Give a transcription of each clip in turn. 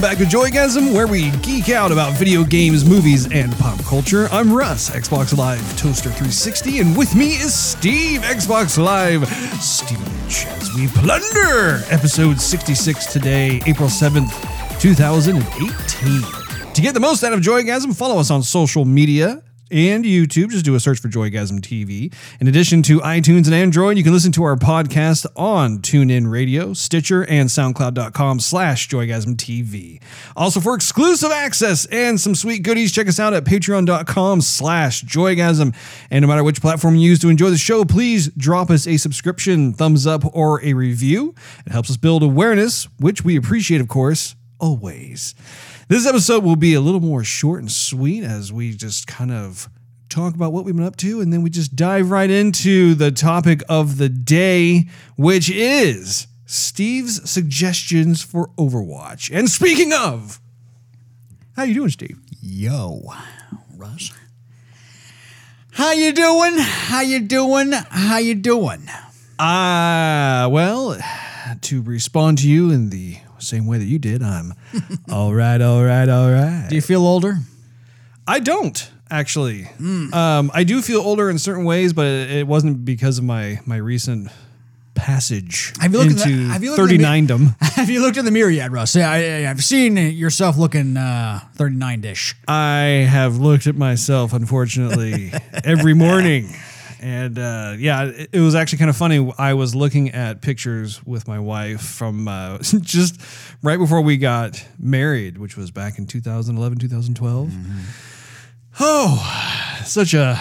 welcome back to Joygasm, where we geek out about video games, movies, and pop culture. I'm Russ, Xbox Live Toaster 360, and with me is Steve, Xbox Live Steven as we plunder episode 66 today, April 7th, 2018. To get the most out of Joygasm, follow us on social media and YouTube. Just do a search for Joygasm TV. In addition to iTunes and Android, you can listen to our podcast on TuneIn Radio, Stitcher, and SoundCloud.com slash Joygasm TV. Also, for exclusive access and some sweet goodies, check us out at Patreon.com slash Joygasm. And no matter which platform you use to enjoy the show, please drop us a subscription, thumbs up, or a review. It helps us build awareness, which we appreciate, of course, always. This episode will be a little more short and sweet as we just kind of talk about what we've been up to, and then we just dive right into the topic of the day, which is Steve's suggestions for Overwatch. And speaking of, how you doing, Steve? Yo, Russ. How you doing? How you doing? How you doing? Ah, well, to respond to you in the same way that you did, I'm all right, all right, all right. Do you feel older? I don't actually. Um, I do feel older in certain ways, but it, it wasn't because of my my recent passage Have you looked in the- into have you looked in thirty the- nine dom. Have you looked in the mirror yet, Russ? Yeah, I, I've seen yourself looking uh, 39 dish. I have looked at myself, unfortunately, every morning. And uh, yeah, it, it was actually kind of funny. I was looking at pictures with my wife from uh, just right before we got married, which was back in 2011, 2012. Oh, such a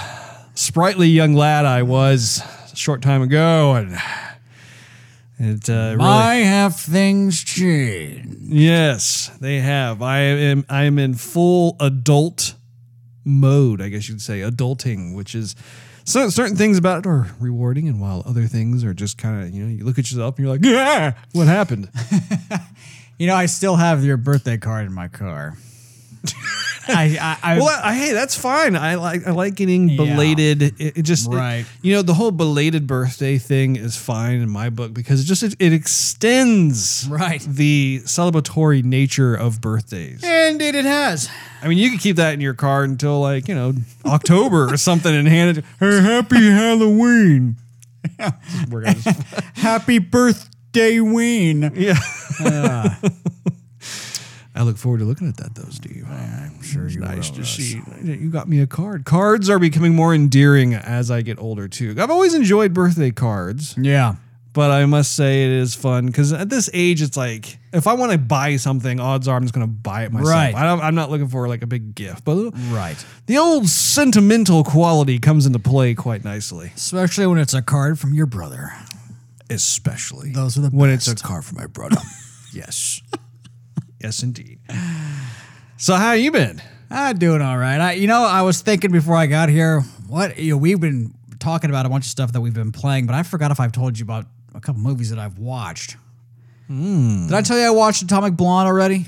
sprightly young lad I was a short time ago. And it uh, really. Why have things changed? Yes, they have. I am I am in full adult mode, I guess you'd say, adulting, which is so, certain things about it are rewarding, and while other things are just kind of you know you look at yourself and you're like, yeah, what happened? You know, I still have your birthday card in my car. I, I, I well, I, hey, that's fine. I like I like getting Yeah. belated. It, it just it- Right. you know, the whole belated birthday thing is fine in my book because it just it, it extends Right. the celebratory nature of birthdays. indeed it has. I mean, you could keep that in your car until like you know October or something, and hand it. Hey, happy Halloween. We're gonna just- Happy birthday, Ween. yeah. Ah. I look forward to looking at that, though, Steve. I'm sure It's you nice will, to Russ. see you got me a card. Cards are becoming more endearing as I get older too. I've always enjoyed birthday cards, Yeah. but I must say it is fun because at this age, it's like if I want to buy something, odds are I'm just going to buy it myself. Right. I don't, I'm not looking for like a big gift, but Right. the old sentimental quality comes into play quite nicely. Especially when it's a card from your brother. especially Those are the when it's a card from my brother. yes, yes, indeed. So how you been? I'm doing all right. I, you know, I was thinking before I got here, what you know, we've been talking about a bunch of stuff that we've been playing, but I forgot if I've told you about a couple movies that I've watched. Hmm. Did I tell you I watched Atomic Blonde already?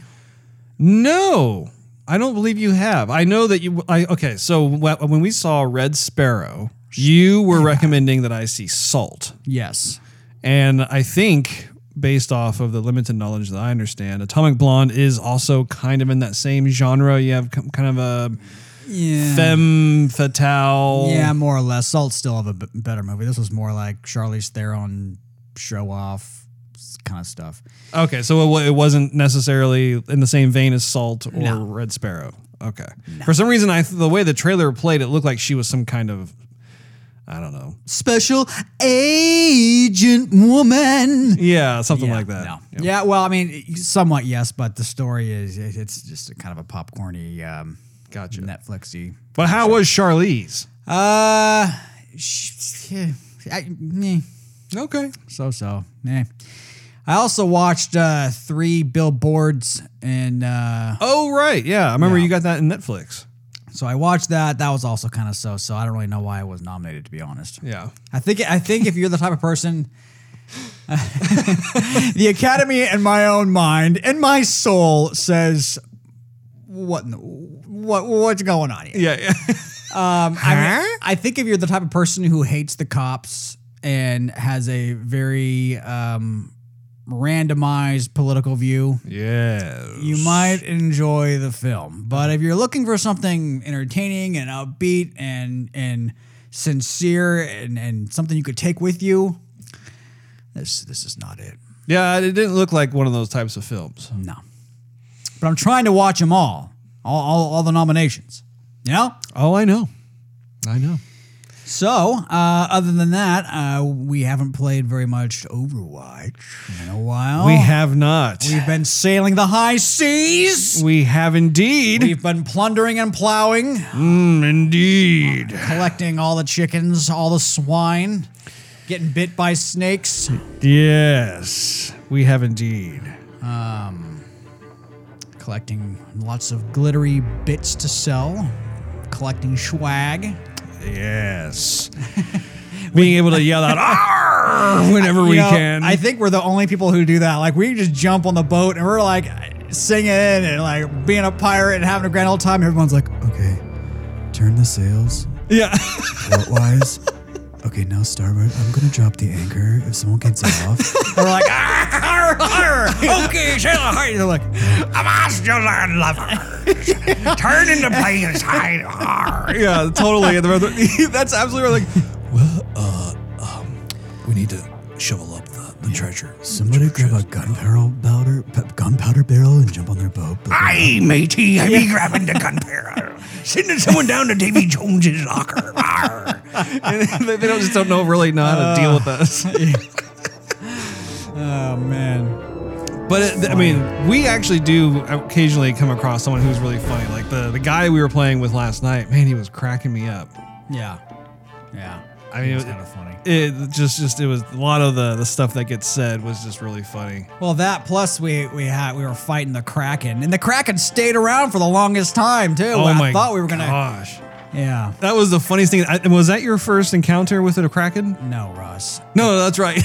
No, I don't believe you have. I know that you. I okay. So when we saw Red Sparrow, you were recommending that I see Salt, Yes. and I think. Based off of the limited knowledge that I understand, Atomic Blonde is also kind of in that same genre. You have kind of a Yeah. femme fatale. yeah, more or less. Salt still have a b- better movie. This was more like Charlize Theron show off kind of stuff. Okay, so it, it wasn't necessarily in the same vein as Salt or No. Red Sparrow. Okay. For some reason, I the way the trailer played, it looked like she was some kind of, I don't know. Special agent woman. Yeah, something yeah, like that. No. Yeah. Yeah. well, I mean, somewhat yes, but the story is it's just a kind of a popcorny, um, Gotcha. Netflixy. But how was Charlize? Uh, sh- I, meh, Okay. so so. Nah. I also watched uh, three billboards, and uh, Oh right, yeah. I remember Yeah. you got that in Netflix. So I watched that. That was also kind of so so. I don't really know why I was nominated, to be honest. Yeah. I think I think if you're the type of person, the Academy in my own mind and my soul says, "What? in the- What? What's going on here?" Yeah. yeah. Um, I, mean, I think if you're the type of person who hates the cops and has a very um, randomized political view, Yeah. you might enjoy the film. But if you're looking for something entertaining and upbeat and and sincere and, and something you could take with you, this this is not it. Yeah, it didn't look like one of those types of films. No. But I'm trying to watch them all. All all, all the nominations. You know? Oh, I know. I know. So, uh, other than that, uh, we haven't played very much Overwatch in a while. We have not. We've been sailing the high seas. We have indeed. We've been plundering and plowing, Mm, indeed. collecting all the chickens, all the swine, getting bit by snakes, Yes, we have indeed. collecting lots of glittery bits to sell, collecting swag. Yes. Being able to yell out "Arr!" whenever we You know, can. I think we're the only people who do that. Like we just jump on the boat and we're like singing and like being a pirate and having a grand old time. Everyone's like, Okay, turn the sails yeah. port-wise. Okay, now starboard. I'm gonna drop the anchor if someone gets it off. we're like, "Arr, arr, arr." okay, sail hard. They're like, Masterland lovers, turn into players hide yeah, totally. And the- That's absolutely right. Like, well, uh, um, we need to shovel up the, the treasure. Somebody grab a gunpowder pe- gunpowder barrel and jump on their boat. But Aye, matey, I be grabbing the gunpowder, sending someone down to Davy Jones's locker. Arr. and they they don't just don't know really know how to uh, deal with us. oh man. But it, I mean, we actually do occasionally come across someone who's really funny. Like the the guy we were playing with last night. Man, he was cracking me up. Yeah. Yeah. I mean, it was kind of funny. it just just it was a lot of the the stuff that gets said was just really funny. Well, that plus we we had we were fighting the Kraken, and the Kraken stayed around for the longest time too. Oh I my! thought we were gonna. Gosh, Yeah. that was the funniest thing. I, was that your first encounter with a kraken? No, Russ. No, that's right.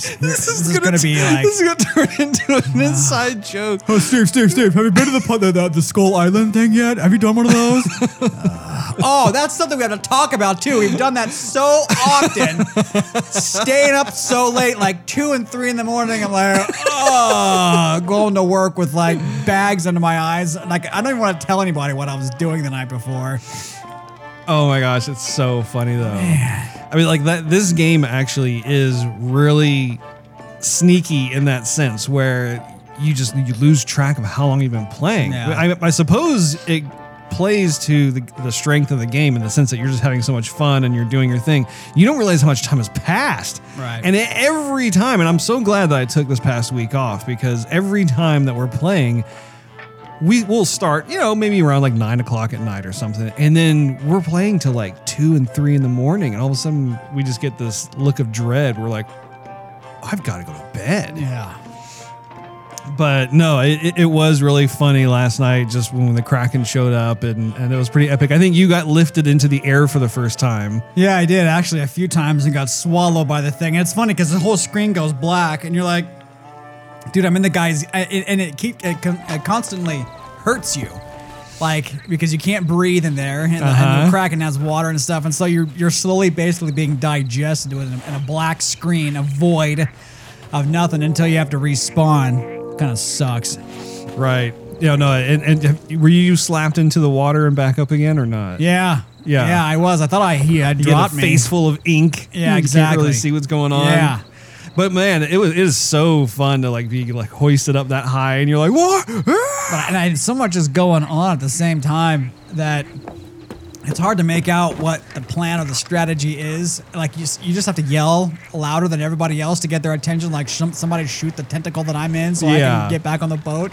This, is, gonna, be like. this is gonna turn into an inside joke. Oh, Steve, Steve, Steve, have you been to the, the, the, the Skull Island thing yet? Have you done one of those? Oh, that's something we have to talk about too. We've done that so often, staying up so late, like two and three in the morning. I'm like, oh, going to work with like bags under my eyes. Like I don't even want to tell anybody what I was doing the night before. Oh my gosh, it's so funny though. I mean, like that. This game actually is really sneaky in that sense, where you just you lose track of how long you've been playing. Yeah. I, I suppose it plays to the, the strength of the game in the sense that you're just having so much fun and you're doing your thing. You don't realize how much time has passed. Right. And every time, and I'm so glad that I took this past week off because every time that we're playing, we will start, you know, maybe around like nine o'clock at night or something, and then we're playing till like two and three in the morning, and all of a sudden we just get this look of dread. We're like, I've got to go to bed. Yeah. But no, it, it- was really funny last night, just when the Kraken showed up, and, and it was pretty epic. I think you got lifted into the air for the first time. Yeah, I did actually a few times and got swallowed by the thing. And it's funny because the whole screen goes black, and you're like, dude, I'm in the guy's, and it keep it, it constantly hurts you, like because you can't breathe in there, and, Uh-huh. the Kraken has water and stuff, and so you're you're slowly basically being digested in a, in a black screen, a void of nothing until you have to respawn. Kind of sucks. Right. Yeah, no, and, and were you slapped into the water and back up again or not? Yeah. Yeah. Yeah, I was. I thought I he had You get a dropped me. face full of ink. Yeah, You can't exactly. really see what's going on. Yeah. But man, it was it is so fun to like be like hoisted up that high, and you're like, what? But and I, so much is going on at the same time that it's hard to make out what the plan or the strategy is. Like you, you just have to yell louder than everybody else to get their attention. Like sh- somebody shoot the tentacle that I'm in so I can get back on the boat.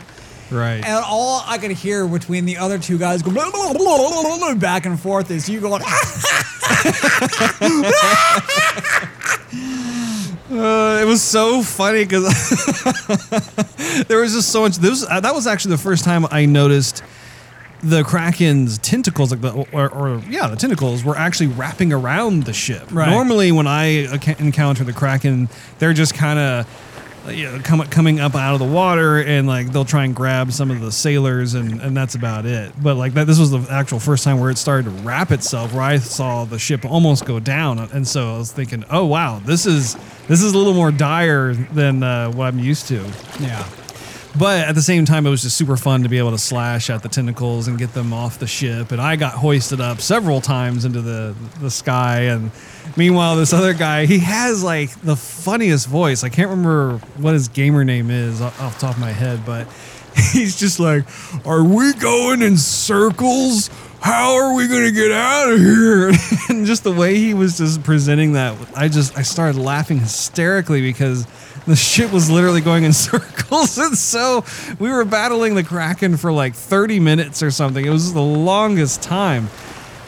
Right. And all I could hear between the other two guys going back and forth is you going. Uh, it was so funny because there was just so much. This uh, that was actually the first time I noticed the kraken's tentacles, like the or, or yeah, the tentacles were actually wrapping around the ship. Right. Normally, when I ac- encounter the kraken, they're just kind of you know, come, coming up out of the water and like they'll try and grab some of the sailors and, and that's about it. But like that, this was the actual first time where it started to wrap itself, where I saw the ship almost go down, and so I was thinking, oh wow, this is this is a little more dire than uh, what I'm used to. Yeah. But at the same time, it was just super fun to be able to slash at the tentacles and get them off the ship. And I got hoisted up several times into the the sky. And meanwhile, this other guy, he has like the funniest voice. I can't remember what his gamer name is off the top of my head, but he's just like, "Are we going in circles? How are we gonna get out of here?" and just the way he was just presenting that, I just I started laughing hysterically because the ship was literally going in circles and so we were battling the kraken for like 30 minutes or something. It was the longest time.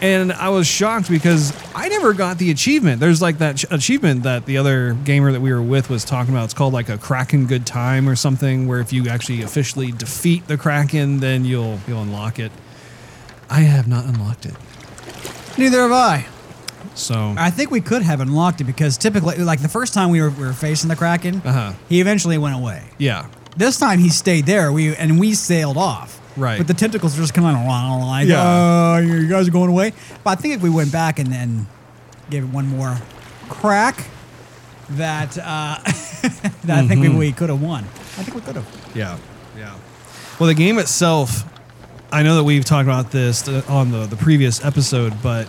And i was shocked because i never got the achievement. There's like that ch- achievement that the other gamer that we were with was talking about. It's called like a kraken good time or something where if you actually officially defeat the kraken then you'll you'll unlock it. I have not unlocked it. Neither have I. so I think we could have unlocked it because typically, like the first time we were, we were facing the Kraken, Uh-huh. he eventually went away. yeah This time he stayed there. We and we sailed off. Right. But the tentacles were just kind of like, Yeah. uh, you guys are going away. But I think if we went back and then gave it one more crack, that uh, that I think we, we could have won. I think we could have. Yeah, yeah. Well, the game itself, I know that we've talked about this uh, on the, the previous episode, but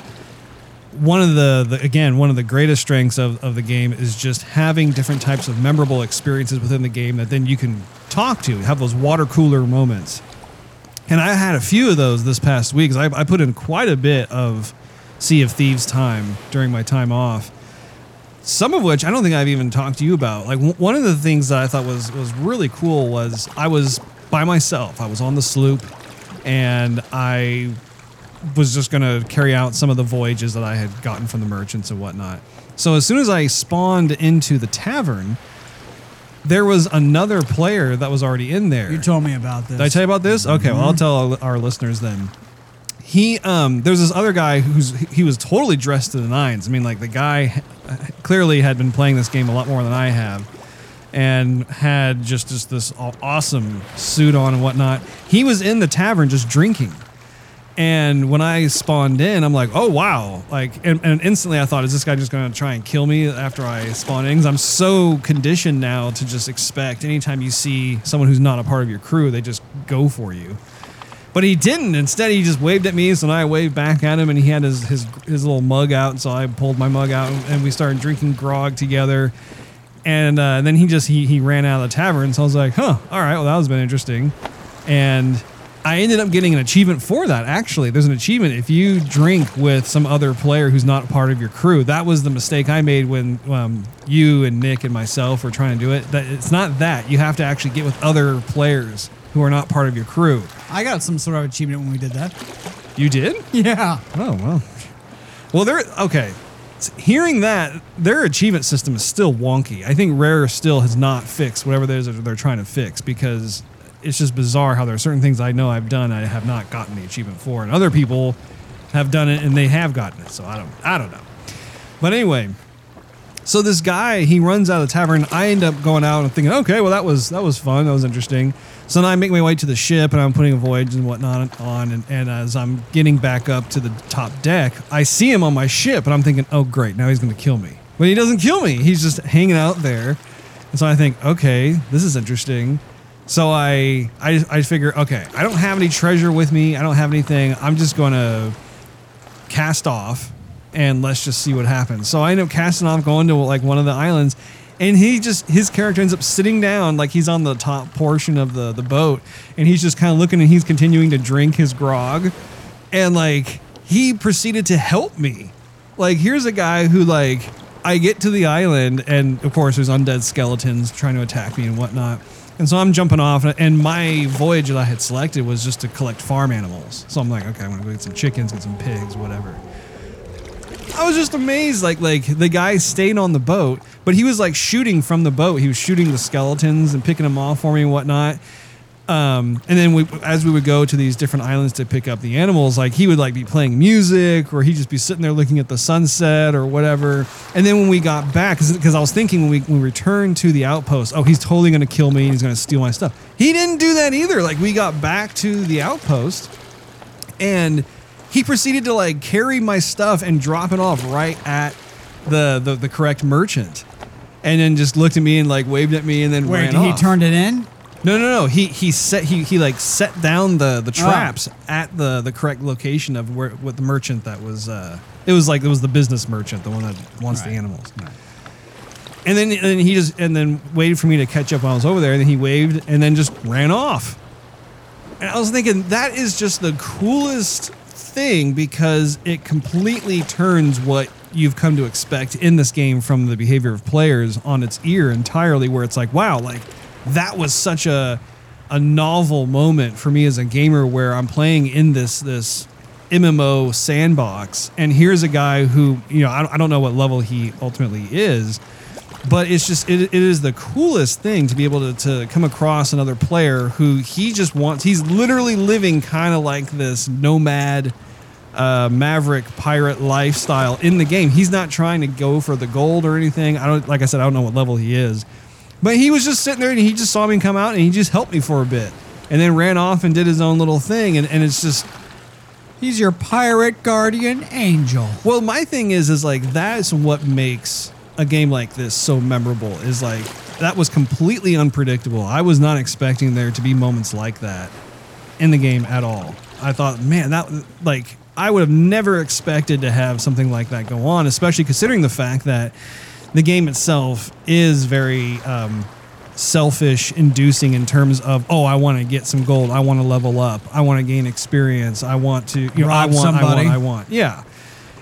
one of the, the again one of the greatest strengths of, of the game is just having different types of memorable experiences within the game that then you can talk to, have those water cooler moments. And I had a few of those this past week because I, I put in quite a bit of Sea of Thieves time during my time off some of which I don't think I've even talked to you about. Like w- one of the things that I thought was was really cool was I was by myself. I was on the sloop, and I was just going to carry out some of the voyages that I had gotten from the merchants and whatnot. So as soon as I spawned into the tavern, there was another player that was already in there. You told me about this. Did I tell you about this? Okay, well I'll tell our, our listeners then. He um there's this other guy who's he was totally dressed to the nines. I mean like the guy clearly had been playing this game a lot more than I have and had just just this awesome suit on and whatnot. He was in the tavern just drinking. And when I spawned in, I'm like, oh wow! Like, and, and instantly I thought, is this guy just going to try and kill me after I spawn in? Because I'm so conditioned now to just expect anytime you see someone who's not a part of your crew, they just go for you. But he didn't. Instead, he just waved at me, so I waved back at him, and he had his his, his little mug out, so I pulled my mug out, and we started drinking grog together. And uh, then he just he he ran out of the tavern, so I was like, huh, all right, well that was been interesting. And I ended up getting an achievement for that. Actually, there's an achievement if you drink with some other player who's not part of your crew. That was the mistake I made when um, you and Nick and myself were trying to do it. That it's not that you have to actually get with other players who are not part of your crew. I got some sort of achievement when we did that. You did? Yeah. Oh well. Well, they're okay. Hearing that, their achievement system is still wonky. I think Rare still has not fixed whatever it is that they're trying to fix because it's just bizarre how there are certain things I know I've done I have not gotten the achievement for, and other people have done it and they have gotten it. So I don't, I don't know. But anyway, so this guy he runs out of the tavern. I end up going out and thinking, okay, well that was that was fun, that was interesting. So then I make my way to the ship and I'm putting a voyage and whatnot on. And, and as I'm getting back up to the top deck, I see him on my ship and I'm thinking, oh great, now he's going to kill me. But he doesn't kill me. He's just hanging out there. And so I think, okay, this is interesting. So I I I figure, okay, I don't have any treasure with me. I don't have anything. I'm just going to cast off and let's just see what happens. So I end up casting off, going to like one of the islands, and he just his character ends up sitting down like he's on the top portion of the the boat, and he's just kind of looking and he's continuing to drink his grog, and like he proceeded to help me. Like here's a guy who like I get to the island, and of course there's undead skeletons trying to attack me and whatnot. And so I'm jumping off, and my voyage that I had selected was just to collect farm animals. So I'm like, okay, I'm gonna go get some chickens, get some pigs, whatever. I was just amazed, like like the guy stayed on the boat, but he was like shooting from the boat. He was shooting the skeletons and picking them off for me and whatnot. Um, and then we, as we would go to these different islands to pick up the animals, like he would like be playing music, or he'd just be sitting there looking at the sunset or whatever. And then when we got back, because I was thinking when we, when we returned to the outpost, oh, he's totally going to kill me. and He's going to steal my stuff. He didn't do that either. Like we got back to the outpost, and he proceeded to like carry my stuff and drop it off right at the the, the correct merchant. And then just looked at me and like waved at me and then Where ran did he turned it in? No, no, no. He he set he he like set down the the traps at the the correct location of where what the merchant that was. uh It was like it was the business merchant, the one that wants the Right. animals. And then and then he just and then waited for me to catch up when I was over there. And then he waved and then just ran off. And I was thinking that is just the coolest thing because it completely turns what you've come to expect in this game from the behavior of players on its ear entirely where it's like wow like that was such a a novel moment for me as a gamer where I'm playing in this this MMO sandbox and here's a guy who you know I don't, I don't know what level he ultimately is but it's just it, it is the coolest thing to be able to, to come across another player who he just wants he's literally living kind of like this nomad uh, maverick pirate lifestyle in the game. He's not trying to go for the gold or anything. I don't like i said i don't know what level he is but he was just sitting there and he just saw me come out and he just helped me for a bit and then ran off and did his own little thing and, and it's just He's your pirate guardian angel. Well, my thing is, is like that's what makes a game like this so memorable. Is like that was completely unpredictable. I was not expecting there to be moments like that in the game at all. I thought, man, that like I would have never expected to have something like that go on, especially considering the fact that the game itself is very um, selfish inducing in terms of oh I want to get some gold I want to level up I want to gain experience I want to you know I want I want I want. Yeah.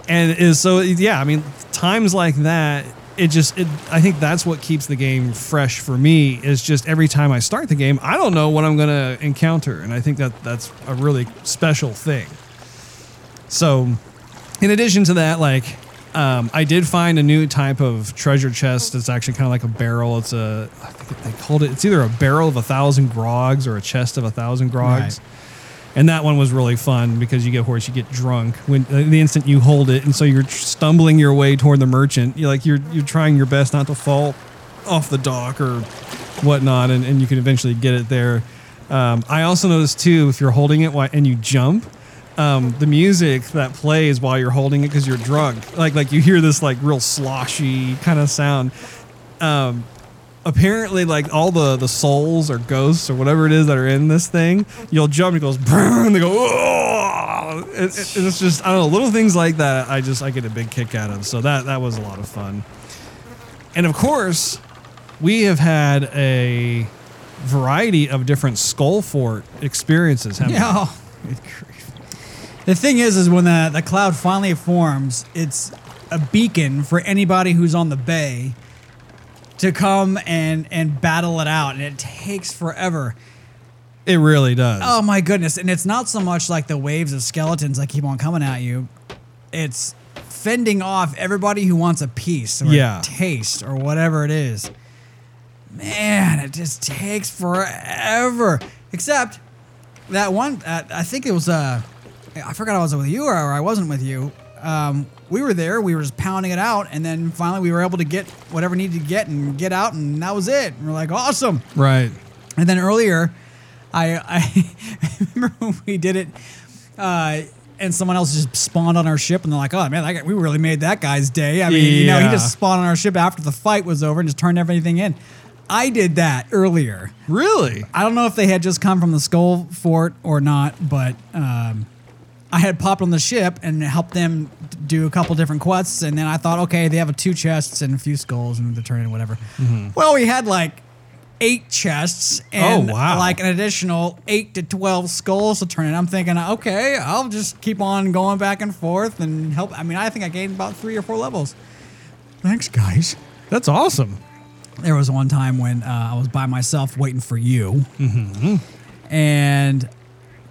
And is so yeah I mean times like that it just it, I think that's what keeps the game fresh for me is just every time I start the game I don't know what I'm gonna encounter and I think that that's a really special thing. So in addition to that, like um, I did find a new type of treasure chest. It's actually kind of like a barrel. It's a I think they called it. It's either a barrel of a thousand grogs or a chest of a thousand grogs. Right. And that one was really fun because you get horse, you get drunk when uh, the instant you hold it, and so you're stumbling your way toward the merchant. You're like you're you're trying your best not to fall off the dock or whatnot, and, and you can eventually get it there. Um, I also noticed too if you're holding it and you jump, um, the music that plays while you're holding it because you're drunk, like like you hear this like real sloshy kind of sound. Um, apparently, like all the the souls or ghosts or whatever it is that are in this thing, you'll jump and it goes and they go. "Oh!" It, it- it's just I don't know little things like that. I just I get a big kick out of. So that that was a lot of fun. And of course, we have had a variety of different Skull Fort experiences. haven't we? The thing is, is when the, the cloud finally forms, it's a beacon for anybody who's on the bay to come and and battle it out, and it takes forever. It really does. Oh my goodness! And it's not so much like the waves of skeletons that keep on coming at you. It's fending off everybody who wants a piece or Yeah. a taste or whatever it is. Man, it just takes forever. Except that one, uh, I think it was. Uh, I forgot I was with you or I wasn't with you. Um, we were there. We were just pounding it out, and then finally we were able to get whatever needed to get and get out, and that was it. And we're like, awesome. Right. And then earlier, I I remember when we did it, uh, and someone else just spawned on our ship, and they're like, "Oh man, that guy, we really made that guy's day." I mean, you know, he just spawned on our ship after the fight was over and just turned everything in. I did that earlier. Really? I don't know if they had just come from the Skull Fort or not, but um, I had popped on the ship and helped them do a couple different quests, and then I thought, okay, they have a two chests and a few skulls and the turn and whatever. Well, we had like eight chests and Oh, wow. like an additional eight to twelve skulls to turn in. I'm thinking, okay, I'll just keep on going back and forth and help. I mean, I think I gained about three or four levels. Thanks, guys. That's awesome. There was one time when uh, I was by myself waiting for you, and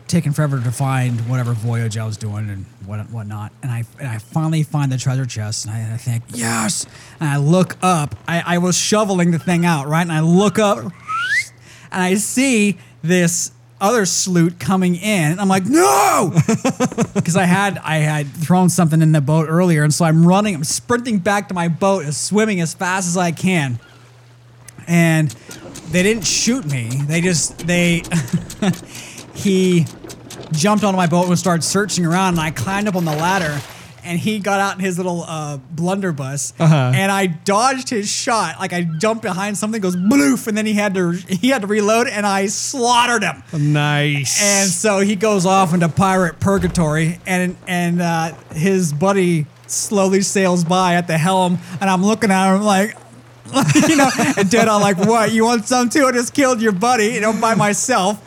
taking forever to find whatever voyage I was doing and what whatnot. And I and I finally find the treasure chest, and I, I think yes. And I look up. I, I was shoveling the thing out right, and I look up, and I see this other sloop coming in. And I'm like, no, because I had I had thrown something in the boat earlier, and so I'm running, I'm sprinting back to my boat, and swimming as fast as I can. And they didn't shoot me. They just they he jumped onto my boat and started searching around, and I climbed up on the ladder. And he got out in his little uh, blunderbuss, Uh-huh. and I dodged his shot. Like I jumped behind something, goes bloof, and then he had to he had to reload, and I slaughtered him. Nice. And so he goes off into pirate purgatory, and and uh, his buddy slowly sails by at the helm, and I'm looking at him like, you know, and dead on like, what? You want some too? I just killed your buddy, you know, by myself.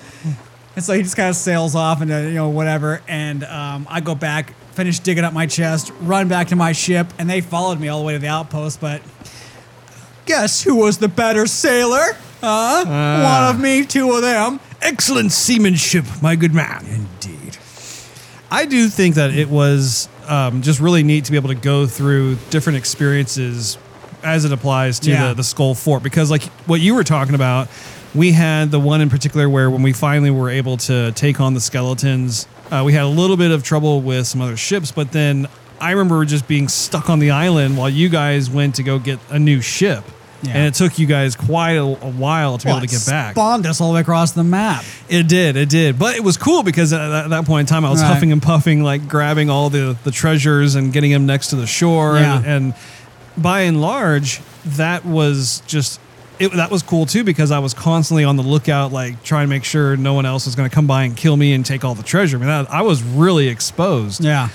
And so he just kind of sails off into you know whatever, and um, I go back, finish digging up my chest, run back to my ship, and they followed me all the way to the outpost. But guess who was the better sailor? Huh? One of me, two of them. excellent seamanship, my good man. Indeed. I do think that it was um, just really neat to be able to go through different experiences as it applies to Yeah. the, the Skull Fort. Because, like what you were talking about, we had the one in particular where when we finally were able to take on the skeletons, uh, we had a little bit of trouble with some other ships. But then I remember just being stuck on the island while you guys went to go get a new ship. Yeah. And it took you guys quite a, a while to be able to get back. Spawned us all the way across the map. It did, it did. But it was cool because at that, that point in time, I was Right. huffing and puffing, like grabbing all the, the treasures and getting them next to the shore. Yeah. And, and by and large, that was just. It, that was cool too because I was constantly on the lookout, like trying to make sure no one else was going to come by and kill me and take all the treasure. I mean, that, I was really exposed. Yeah.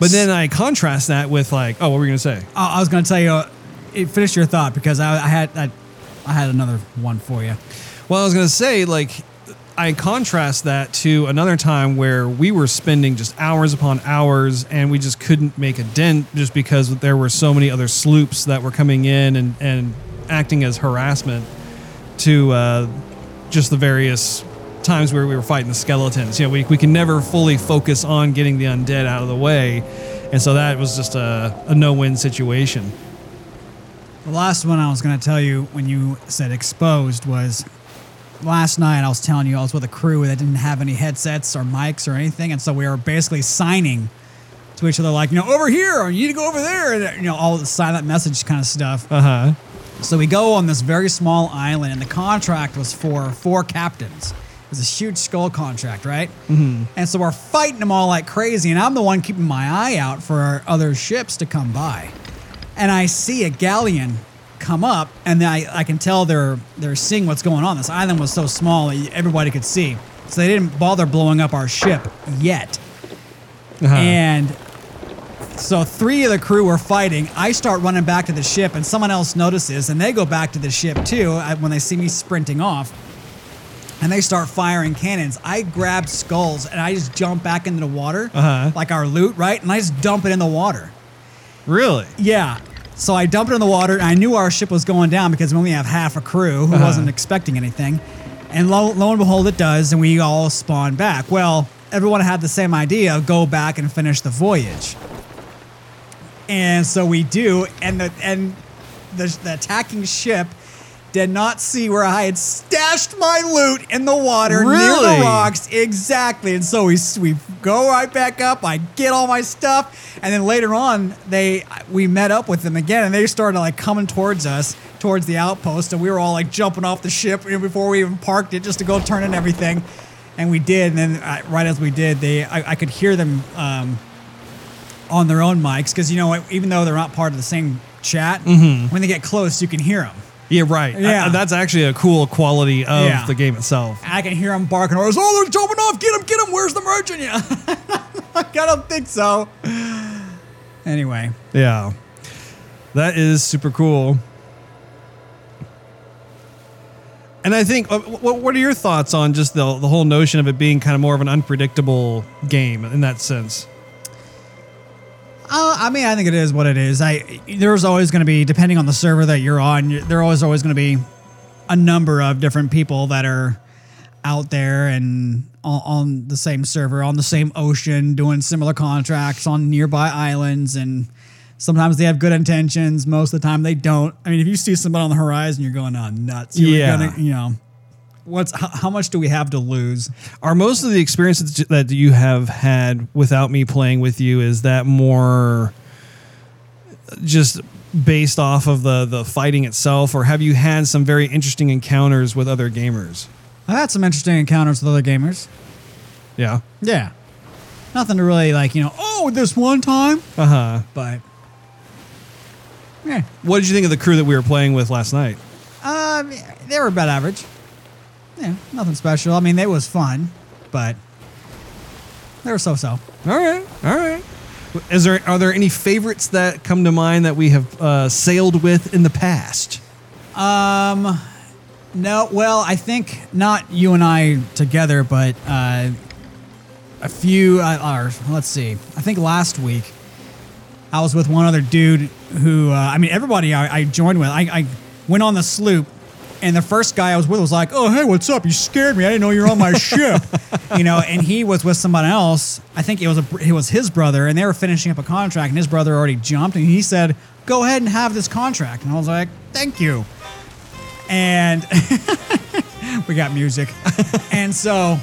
But then I contrast that with like, oh, what were you going to say? I, I was going to tell you, uh, it- finish your thought because I, I had I, I had another one for you. Well, I was going to say, like, I contrast that to another time where we were spending just hours upon hours and we just couldn't make a dent just because there were so many other sloops that were coming in and, and acting as harassment to uh, just the various times where we were fighting the skeletons. You know, we, we can never fully focus on getting the undead out of the way. And so that was just a, a no win situation. The last one I was going to tell you when you said exposed was last night. I was telling you I was with a crew that didn't have any headsets or mics or anything, and so we were basically signing to each other like, you know, over here, or you need to go over there, and you know, all the silent message kind of stuff. Uh huh. So we go on this very small island, and the contract was for four captains. It was a huge skull contract, right? Mm-hmm. And so we're fighting them all like crazy, and I'm the one keeping my eye out for other ships to come by. And I see a galleon come up, and I, I can tell they're they're seeing what's going on. This island was so small everybody could see, so they didn't bother blowing up our ship yet. Uh-huh. And so three of the crew were fighting. I start running back to the ship, and someone else notices, and they go back to the ship too uh, when they see me sprinting off. And they start firing cannons. I grab skulls and I just jump back into the water, Uh-huh. like our loot, right? And I just dump it in the water. Really? Yeah. So I dumped it in the water, and I knew our ship was going down because we only have half a crew who Uh-huh. wasn't expecting anything. And lo, lo and behold, it does, and we all spawn back. Well, everyone had the same idea go back and finish the voyage. And so we do, and the and the, the attacking ship did not see where I had stashed my loot in the water near the rocks. Exactly. And so we we go right back up. I get all my stuff, and then later on, they we met up with them again, and they started like coming towards us, towards the outpost, and we were all like jumping off the ship before we even parked it just to go turn in everything. And we did, and then uh, right as we did, they I, I could hear them um, on their own mics because you know what, even though they're not part of the same chat, when they get close, you can hear them. Yeah, right. Yeah. Uh, that's actually a cool quality of Yeah. the game itself. I can hear them barking orders. Oh, they're jumping off! Get them! Get them! Where's the merchant? Yeah, I don't think so. Anyway, Yeah. That is super cool. And I think, uh, what, what are your thoughts on just the, the whole notion of it being kind of more of an unpredictable game in that sense? Uh, I mean, I think it is what it is. I there's always going to be, depending on the server that you're on, you- there always always going to be a number of different people that are out there and on, on the same server, on the same ocean, doing similar contracts on nearby islands and. Sometimes they have good intentions. Most of the time they don't. I mean, if you see somebody on the horizon, you're going, "Oh, nuts!" You're Yeah. gonna, you know. What's how, how much do we have to lose? Are most of the experiences that you have had without me playing with you is that more just based off of the the fighting itself, or have you had some very interesting encounters with other gamers? I've had some interesting encounters with other gamers. Yeah. Yeah. Nothing to really like, you know, oh, this one time, Uh huh. but yeah. What did you think of the crew that we were playing with last night? Um, they were about average. Yeah, nothing special. I mean, it was fun, but they were so-so. All right, all right. Is there are there any favorites that come to mind that we have uh, sailed with in the past? Um, no. Well, I think not you and I together, but uh, a few. Uh, or let's see. I think last week I was with one other dude who. Uh, I mean, everybody I, I joined with. I, I went on the sloop. And the first guy I was with was like, "Oh, hey, what's up? You scared me. I didn't know you were on my ship." You know, and he was with someone else. I think it was a it was his brother, and they were finishing up a contract, and his brother already jumped, and he said, "Go ahead and have this contract." And I was like, "Thank you." and we got music. and so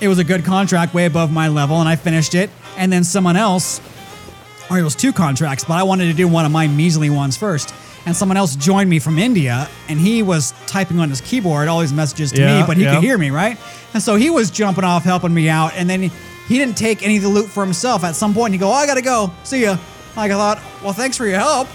it was a good contract, way above my level, and I finished it. And then someone else, or it was two contracts, but I wanted to do one of my measly ones first. And someone else joined me from India, and he was typing on his keyboard all these messages to Yeah, me, but he yeah. could hear me, right? And so he was jumping off, helping me out, and then he, he didn't take any of the loot for himself. At some point, he go, "Oh, I gotta go. See ya." Like I thought, well, thanks for your help.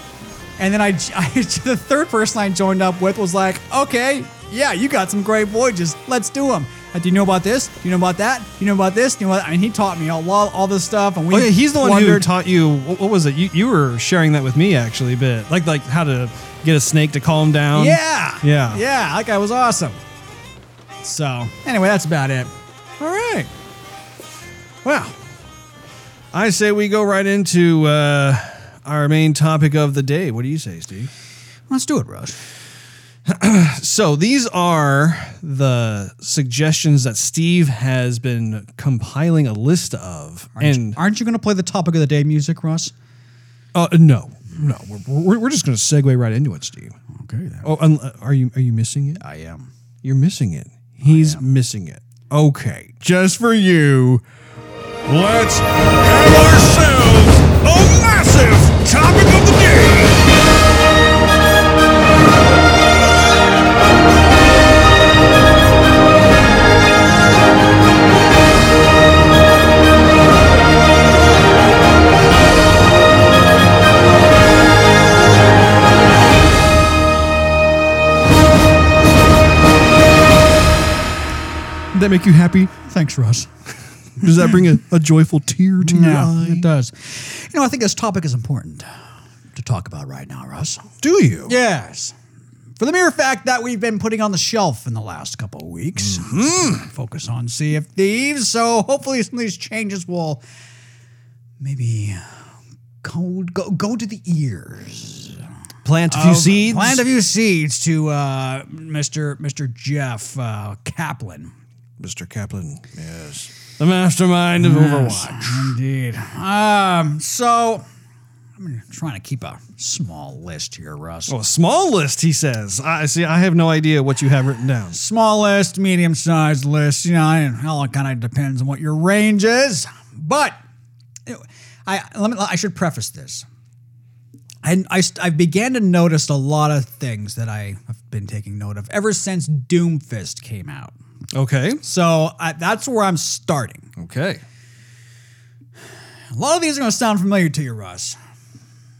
And then I, I, the third person I joined up with was like, okay, yeah, you got some great voyages. Let's do them. Uh, do you know about this? Do you know about that? Do you know about this? Do you know? I mean, he taught me all, all this stuff, and we. Oh yeah, he's the one who taught you. What, what was it? You you were sharing that with me actually a bit, like like how to get a snake to calm down. Yeah, Yeah. yeah. That guy was awesome. So anyway, that's about it. All right. Well, I say we go right into uh, our main topic of the day. What do you say, Steve? Let's do it, Russ. So these are the suggestions that Steve has been compiling a list of, and Aren't you going to play the topic of the day music, Russ? uh, no, no, we're, we're, we're just going to segue right into it, Steve. Okay, then. Oh, un- are you are you missing it? I am. You're missing it. He's missing it. Okay, just for you. Let's have ourselves a massive topic of the day. That make you happy? Thanks, Russ. Does that bring a, a joyful tear to your eye? it does. You know, I think this topic is important to talk about right now, Russ. Do you? Yes. For the mere fact that we've been putting on the shelf in the last couple of weeks. Focus on Sea of Thieves. So hopefully some of these changes will maybe go, go, go to the ears. Plant a few seeds. Plant a few seeds to uh, Mr. Mr. Jeff uh, Kaplan. Mr. Kaplan. Yes. The mastermind of Overwatch. Indeed. Um, so I'm trying to keep a small list here, Russ. Oh, a small list, he says. I see. I have no idea what you have written down. Small list, medium sized list. You know, it all kind of depends on what your range is. But I let me. I should preface this. I, I, I began to notice a lot of things that I have been taking note of ever since Doomfist came out. Okay. So I, that's where I'm starting. Okay. A lot of these are going to sound familiar to you, Russ.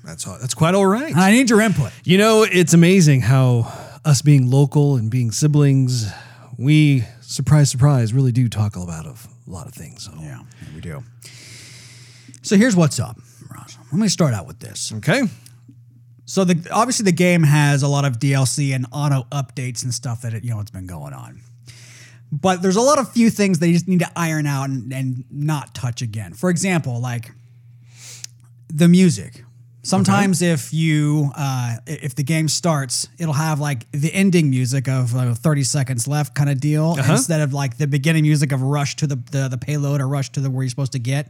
That's all, that's quite all right. I need your input. You know, it's amazing how us being local and being siblings, we surprise, surprise, really do talk about of a lot of things. So. Yeah, we do. So here's what's up, Russ. Let me start out with this. Okay. So the obviously the game has a lot of DLC and auto updates and stuff that it, you know it's been going on. But there's a lot of few things they just need to iron out and, and not touch again. For example, like the music. Sometimes if you uh, if the game starts, it'll have like the ending music of uh, 30 seconds left kind of deal instead of like the beginning music of rush to the, the the payload or rush to the where you're supposed to get.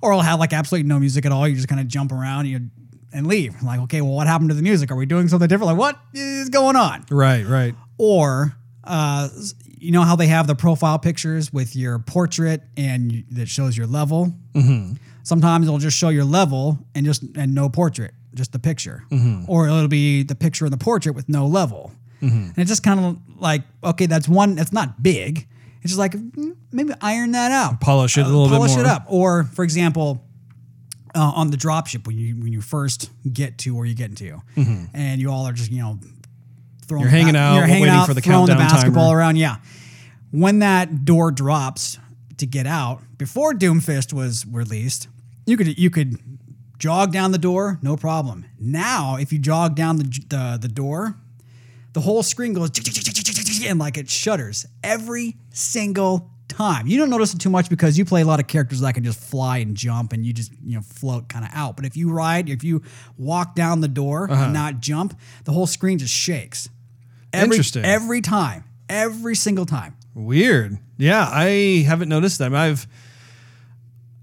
Or it'll have like absolutely no music at all. You just kind of jump around and, you, and leave. Like, okay, well, what happened to the music? Are we doing something different? Like, what is going on? Right, right. or uh, you know how they have the profile pictures with your portrait and that shows your level. Mm-hmm. Sometimes it'll just show your level and just and no portrait, just the picture, or it'll be the picture and the portrait with no level. And it's just kind of like okay, that's one. That's not big. It's just like maybe iron that out, Polish it a little bit polish it up, or for example, uh, on the dropship when you when you first get to where you get into, and you all are just you know throwing. You're hanging out, you're hanging waiting out, for the throwing countdown the basketball timer. around. Yeah, when that door drops to get out before Doomfist was released, you could you could jog down the door, no problem. Now, if you jog down the the, the door, the whole screen goes and like it shudders every single time. You don't notice it too much because you play a lot of characters that can just fly and jump and you just, you know, float kind of out. But if you ride, if you walk down the door and uh-huh. not jump, the whole screen just shakes. Every, Interesting. Every time. Every single time. Weird. Yeah, I haven't noticed that. I've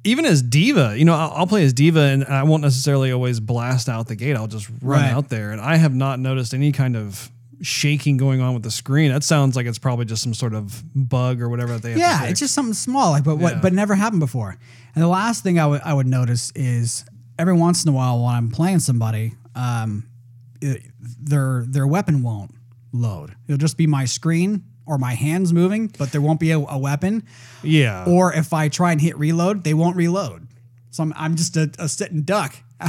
even as D.Va, you know, I'll, I'll play as D.Va, and I won't necessarily always blast out the gate. I'll just run Right. out there, and I have not noticed any kind of shaking going on with the screen. That sounds like it's probably just some sort of bug or whatever that they have Yeah, fix. it's just something small, like but what Yeah. but never happened before. And the last thing I would I would notice is every once in a while when I'm playing somebody, um, it- their their weapon won't load. It'll just be my screen or my hands moving, but there won't be a, a weapon. yeah. Or if I try and hit reload, they won't reload. So I'm, I'm just a, a sitting duck.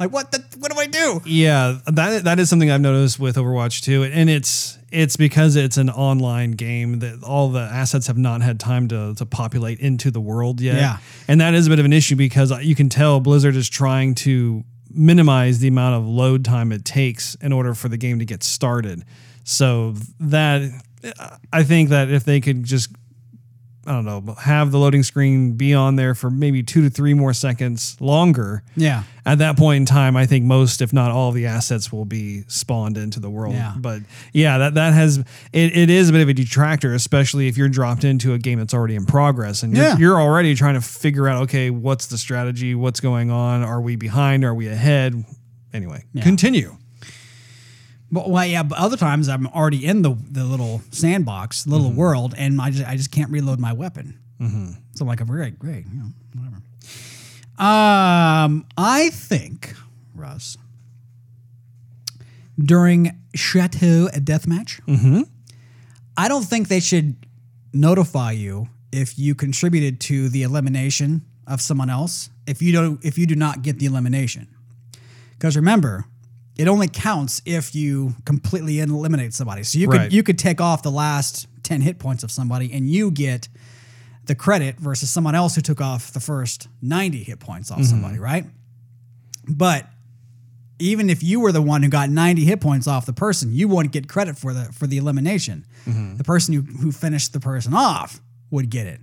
like what the what do I do? Yeah, that that is something I've noticed with Overwatch 2, and it's it's because it's an online game that all the assets have not had time to to populate into the world yet. Yeah. and that is a bit of an issue because uh, you can tell Blizzard is trying to minimize the amount of load time it takes in order for the game to get started. So that I think that if they could just I don't know, have the loading screen be on there for maybe two to three more seconds longer Yeah. at that point in time, I think most, if not all, of the assets will be spawned into the world. Yeah. But yeah, that that has it, it is a bit of a detractor, especially if you're dropped into a game that's already in progress and you're, Yeah. you're already trying to figure out, okay, what's the strategy? What's going on? Are we behind? Are we ahead? Anyway, continue. But well, yeah, but other times I'm already in the the little sandbox, little mm-hmm. world, and I just I just can't reload my weapon. Mm-hmm. So I'm like, great, great, you know, whatever. Um, I think Russ during Chateau Deathmatch, mm-hmm. I don't think they should notify you if you contributed to the elimination of someone else if you don't if you do not get the elimination. Because remember, it only counts if you completely eliminate somebody. So you Right. could you could take off the last ten hit points of somebody, and you get the credit versus someone else who took off the first ninety hit points off mm-hmm. somebody, right? But even if you were the one who got 90 hit points off the person, you wouldn't get credit for the for the elimination. Mm-hmm. The person who, who finished the person off would get it.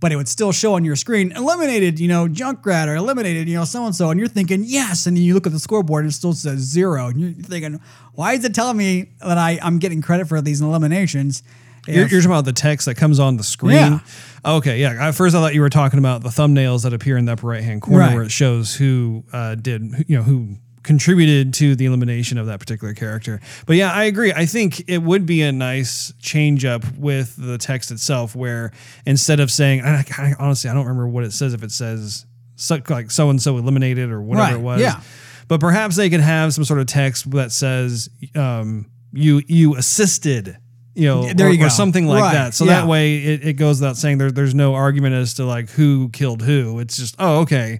But it would still show on your screen, eliminated, you know, Junkrat or eliminated, you know, so and so. And you're thinking, yes. And then you look at the scoreboard and it still says zero. And you're thinking, why is it telling me that I, I'm getting credit for these eliminations? You're, you're talking about the text that comes on the screen. Yeah. Okay, yeah. At first, I thought you were talking about the thumbnails that appear in the upper right hand corner, Right. where it shows who uh, did, you know, who contributed to the elimination of that particular character. But yeah, I agree. I think it would be a nice change up with the text itself, where instead of saying, I, I, honestly, I don't remember what it says. If it says so, like so and so eliminated or whatever Right, it was, yeah. But perhaps they could have some sort of text that says, um, "You you assisted." You know, There or, you or something like Right, that. So yeah. that way it, it goes without saying there, there's no argument as to like who killed who. It's just, oh, okay.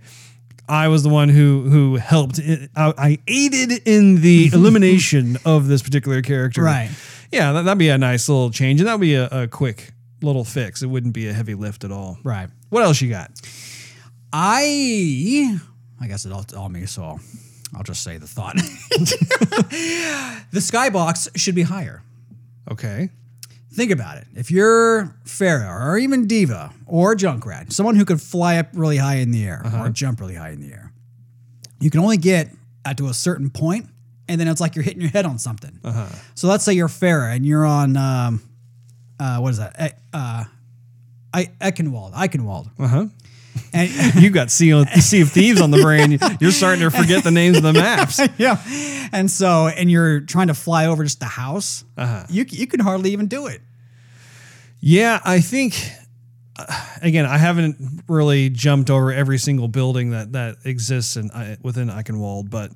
I was the one who who helped. It, I, I aided in the elimination of this particular character. Right. Yeah, that, that'd be a nice little change, and that'd be a, a quick little fix. It wouldn't be a heavy lift at all. Right. What else you got? I I guess it all, all me, so I'll, I'll just say the thought. the skybox should be higher. Okay. Think about it. If you're Pharah or even D.Va or Junkrat, someone who could fly up really high in the air or jump really high in the air, you can only get at to a certain point, and then it's like you're hitting your head on something. So let's say you're Pharah and you're on um, uh, what is that? Uh, I Eichenwald. Eichenwald. Uh huh. And You got sea of, sea of Thieves on the brain. You're starting to forget the names of the maps. yeah. And so, and you're trying to fly over just the house. Uh-huh. You you can hardly even do it. Yeah, I think uh, again, I haven't really jumped over every single building that that exists in within Eichenwald, but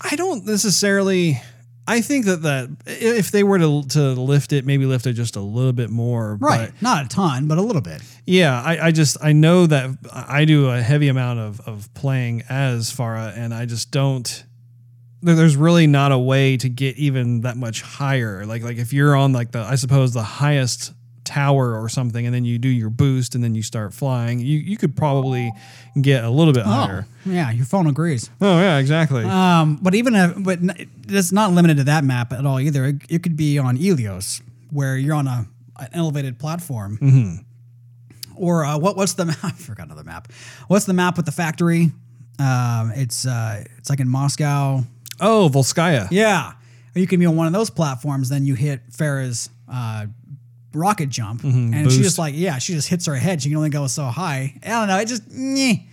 I don't necessarily. I think that that if they were to to lift it, maybe lift it just a little bit more, Right. But Not a ton, but a little bit. yeah, I, I just I know that I do a heavy amount of of playing as Pharah, and I just don't. There- There's really not a way to get even that much higher. Like like if you're on like the I suppose the highest tower or something, and then you do your boost, and then you start flying, you you could probably get a little bit higher. Oh, yeah. Your phone agrees. Oh yeah, exactly. Um, but even if, but it's not limited to that map at all either. It, it could be on Ilios, where you're on a an elevated platform. Mm-hmm. Or uh, what? What's the map? I forgot another map. What's the map with the factory? Um, it's uh, it's like in Moscow. Oh, Volskaya. Yeah, or you can be on one of those platforms. Then you hit Pharah's uh, rocket jump, and she Mm-hmm. boost. just like yeah, she just hits her head. She can only go so high. I don't know. It just. Nyeh.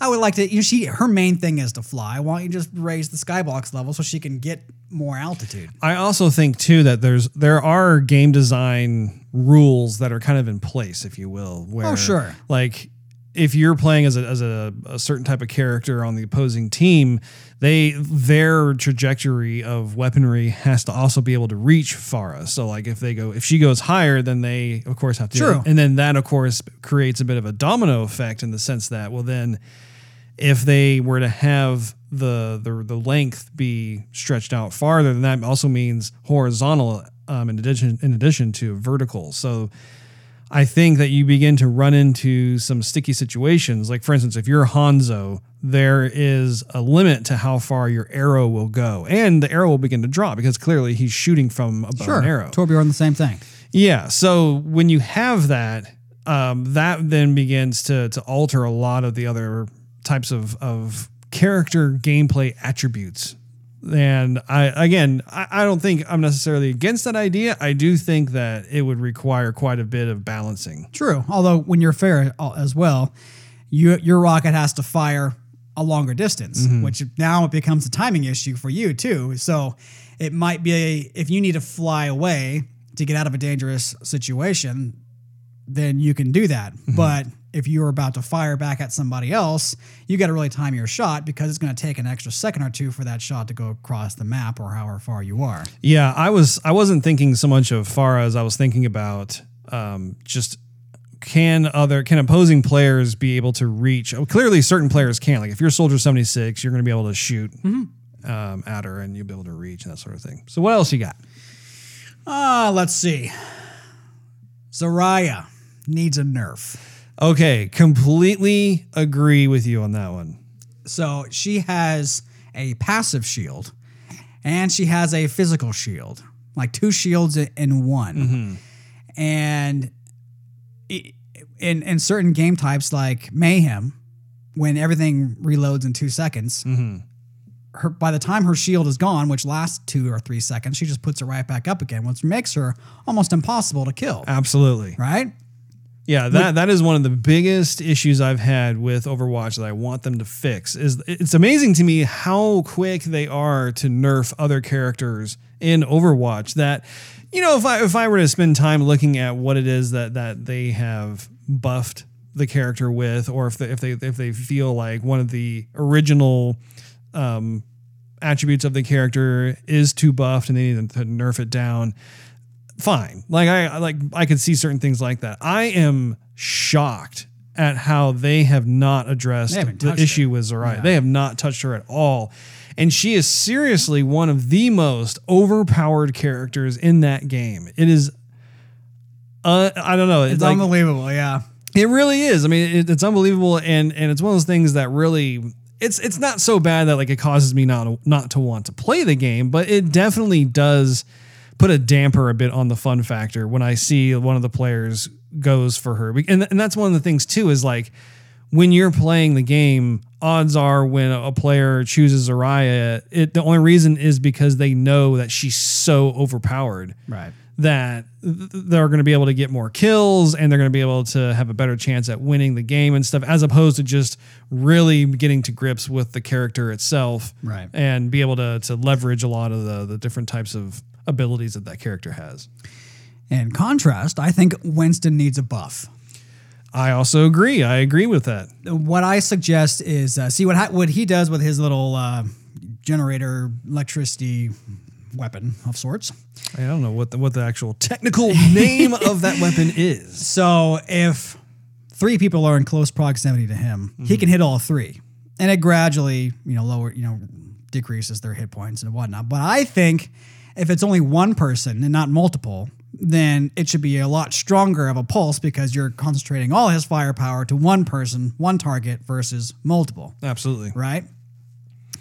I would like to. You know, she her main thing is to fly. Why don't you just raise the skybox level so she can get more altitude? I also think too that there's there are game design rules that are kind of in place, if you will. Where, Oh, sure. Like if you're playing as a as a, a certain type of character on the opposing team, they their trajectory of weaponry has to also be able to reach Pharah. So like if they go if she goes higher, then they of course have to True. and then that of course creates a bit of a domino effect in the sense that well then if they were to have the the, the length be stretched out farther, then that also means horizontal um, in addition in addition to vertical. So I think that you begin to run into some sticky situations. Like for instance, if you're Hanzo, there is a limit to how far your arrow will go, and the arrow will begin to drop because clearly he's shooting from a bow and arrow. Torbjorn the same thing. Yeah. So when you have that, um, that then begins to to alter a lot of the other types of of character gameplay attributes. And I again, I, I don't think I'm necessarily against that idea. I do think that it would require quite a bit of balancing. True. Although when you're fair uh, as well, you, your rocket has to fire a longer distance, which now it becomes a timing issue for you too. So it might be a, if you need to fly away to get out of a dangerous situation, then you can do that. But if you're about to fire back at somebody else, you got to really time your shot because it's going to take an extra second or two for that shot to go across the map or however far you are. Yeah, I was I wasn't thinking so much of far as I was thinking about um, just can other can opposing players be able to reach? oh, Clearly, certain players can. Like if you're Soldier seventy six, you're going to be able to shoot um, at her and you'll be able to reach and that sort of thing. So what else you got? Ah, let's see. Zarya needs a nerf. Okay, completely agree with you on that one. So she has a passive shield and she has a physical shield, like two shields in one. Mm-hmm. And in in certain game types like Mayhem, when everything reloads in two seconds, mm-hmm. her by the time her shield is gone, which lasts two or three seconds, she just puts it right back up again, which makes her almost impossible to kill. Absolutely. Right? Yeah, that that is one of the biggest issues I've had with Overwatch that I want them to fix. Is it's amazing to me how quick they are to nerf other characters in Overwatch. That you know, if I if I were to spend time looking at what it is that that they have buffed the character with, or if they, if they if they feel like one of the original um, attributes of the character is too buffed and they need to nerf it down fine. Like I like I could see certain things like that. I am shocked at how they have not addressed the issue with Zarya. They have not touched her at all. And she is seriously one of the most overpowered characters in that game. It is uh, I don't know. It's like- unbelievable, yeah. it really is. I mean, it, it's unbelievable, and and it's one of those things that really it's it's not so bad that like it causes me not not to want to play the game, but it definitely does put a damper a bit on the fun factor when I see one of the players goes for her, and and that's one of the things too is like when you're playing the game, odds are when a player chooses Zarya, it the only reason is because they know that she's so overpowered Right. that they're going to be able to get more kills and they're going to be able to have a better chance at winning the game and stuff as opposed to just really getting to grips with the character itself Right. and be able to to leverage a lot of the the different types of abilities that that character has In contrast, I think Winston needs a buff. I also agree. I agree with that. What I suggest is uh, see what ha- what he does with his little uh, generator electricity weapon of sorts. I don't know what the what the actual technical name of that weapon is. So if three people are in close proximity to him, he can hit all three, and it gradually, you know, lower, you know, decreases their hit points and whatnot. But I think if it's only one person and not multiple, then it should be a lot stronger of a pulse because you're concentrating all his firepower to one person, one target versus multiple, Absolutely. right?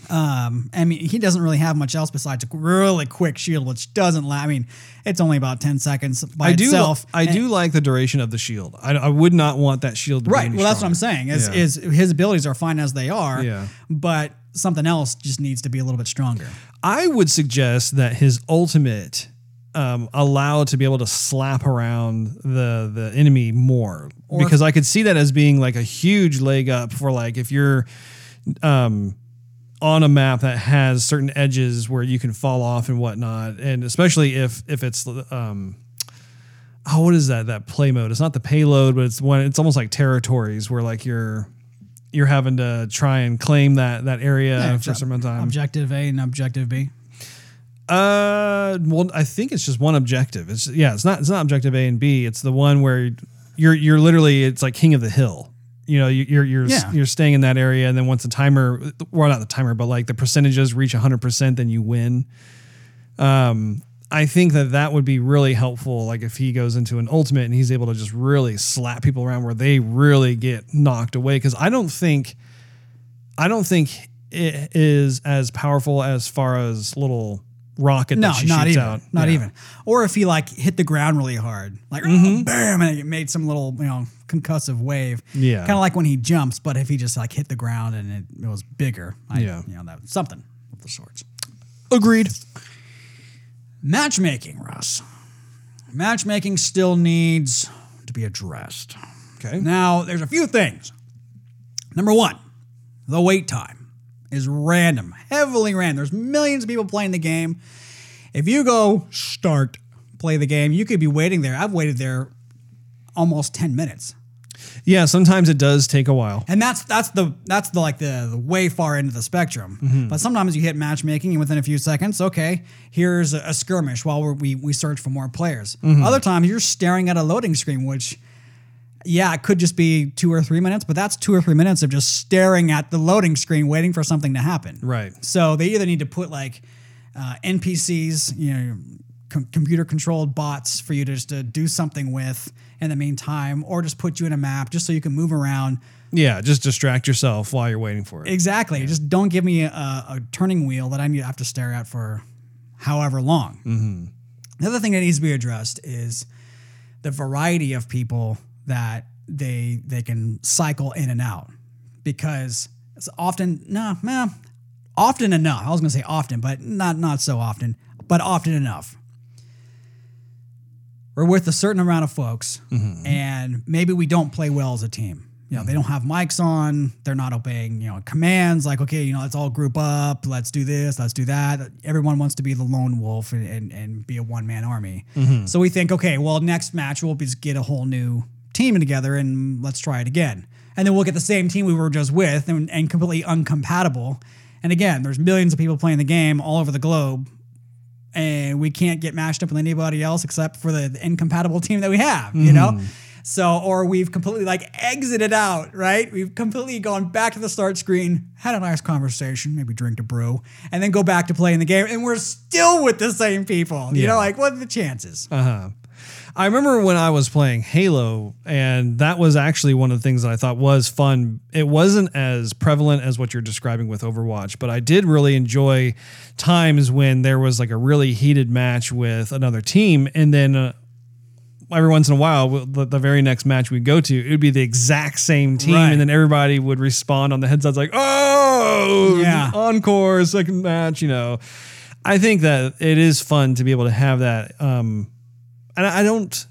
Um, I mean, he doesn't really have much else besides a really quick shield, which doesn't last. I mean, it's only about ten seconds by I do. itself. I and- do like the duration of the shield. I, I would not want that shield. To Right. Well, that's what I'm saying. Is, Yeah. is his abilities are fine as they are. Yeah. But something else just needs to be a little bit stronger. I would suggest that his ultimate um, allowed to be able to slap around the the enemy more because I could see that as being like a huge leg up for like if you're um, on a map that has certain edges where you can fall off and whatnot, and especially if if it's um, oh what is that that play mode? It's not the payload, but it's one. It's almost like territories where like you're you're having to try and claim that that area for some time. Objective A and objective B. Uh, well, I think it's just one objective. It's yeah, it's not it's not objective A and B. It's the one where you're you're literally it's like king of the hill. You know, you- you're you're Yeah. you're staying in that area, and then once the timer, well, not the timer, but like the percentages reach 100, percent then you win. Um, I think that that would be really helpful. Like if he goes into an ultimate and he's able to just really slap people around where they really get knocked away. Because I don't think, I don't think it is as powerful as far as little rocket No, that she not shoots even. out. Not Yeah. even. Or if he like hit the ground really hard, like mmm bam, and it made some little you know concussive wave. Yeah. Kind of like when he jumps, but if he just like hit the ground and it, it was bigger. I, Yeah. You know that something of the sorts. Agreed. Matchmaking, Russ. Matchmaking still needs to be addressed. Okay. Now, there's a few things. Number one, the wait time is random, heavily random. There's millions of people playing the game. If you go start, play the game, you could be waiting there. I've waited there almost 10 minutes. Yeah, sometimes it does take a while. And that's that's the that's the like the, the way far end of the spectrum. But sometimes you hit matchmaking and within a few seconds, okay, here's a, a skirmish while we're, we we search for more players. Other times you're staring at a loading screen, which yeah, it could just be two or three minutes, but that's two or three minutes of just staring at the loading screen, waiting for something to happen. Right. So they either need to put like uh, NPCs, you know, com- computer controlled bots for you to just to do something with in the meantime, or just put you in a map just so you can move around. Yeah, just distract yourself while you're waiting for it. Exactly. Just don't give me a, a turning wheel that I need to have to stare at for however long. Mm-hmm. The other thing that needs to be addressed is the variety of people that they they can cycle in and out because it's often no nah, often enough. I was going to say often, but not not so often, but often enough. We're with a certain amount of folks, mm-hmm. and maybe we don't play well as a team. You know, they don't have mics on. They're not obeying, you know, commands like, okay, you know, let's all group up. Let's do this. Let's do that. Everyone wants to be the lone wolf and, and, and be a one man army. Mm-hmm. So we think, okay, well, next match we'll just get a whole new team together and let's try it again. And then we'll get the same team we were just with and, and completely uncompatible. And again, there's millions of people playing the game all over the globe and we can't get matched up with anybody else except for the, the incompatible team that we have, you know? So, or we've completely like exited out, right? We've completely gone back to the start screen, had a nice conversation, maybe drink a brew, and then go back to playing the game, and we're still with the same people. You know, like what are the chances? Uh-huh. I remember when I was playing Halo, and that was actually one of the things that I thought was fun. It wasn't as prevalent as what you're describing with Overwatch, but I did really enjoy times when there was like a really heated match with another team, and then uh, every once in a while, the, the very next match we go to, it would be the exact same team, Right. and then everybody would respond on the headsets like, "Oh, Yeah. encore, second match," you know. I think that it is fun to be able to have that. Um, and I don't,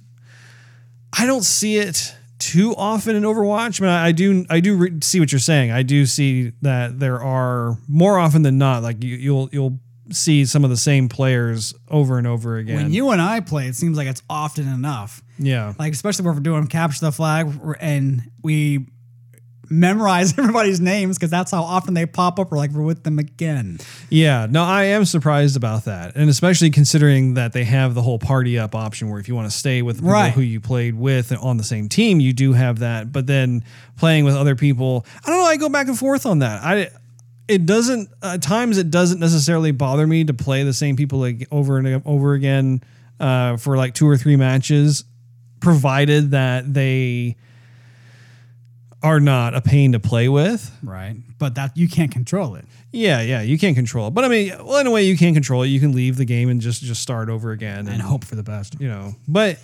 I don't see it too often in Overwatch. I mean, I, I do, I do re- see what you're saying. I do see that there are more often than not, like you, you'll, you'll see some of the same players over and over again. When you and I play, it seems like it's often enough. yeah. Like especially when we're doing capture the flag and we memorize everybody's names because that's how often they pop up. We're like we're with them again. Yeah, no, I am surprised about that, and especially considering that they have the whole party up option, where if you want to stay with the people Right. who you played with on the same team, you do have that. But then playing with other people, I don't know. I go back and forth on that. I it doesn't at times it doesn't necessarily bother me to play the same people like over and over again uh, for like two or three matches, provided that they are not a pain to play with. Right. But that you can't control it. Yeah, yeah, you can't control it. But I mean, well, in a way, you can control it. You can leave the game and just just start over again And hope for the best. you know. But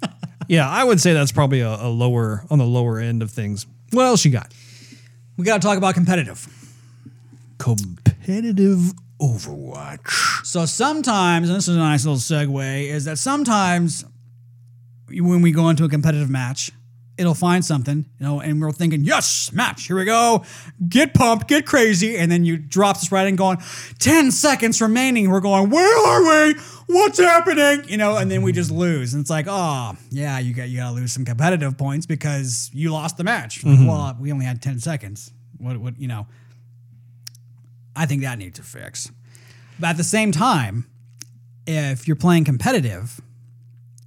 yeah, I would say that's probably a, a lower on the lower end of things. What else you got? We gotta talk about competitive. Competitive Overwatch. So sometimes, and this is a nice little segue, is that sometimes when we go into a competitive match, it'll find something, you know, and we're thinking, yes, match, here we go. Get pumped, get crazy. And then you drop this right in going, 10 seconds remaining. We're going, where are we? What's happening? You know, and then we just lose. And it's like, oh, yeah, you got you gotta lose some competitive points because you lost the match. Like, mm-hmm. well, we only had 10 seconds. What what you know? I think that needs a fix. But at the same time, if you're playing competitive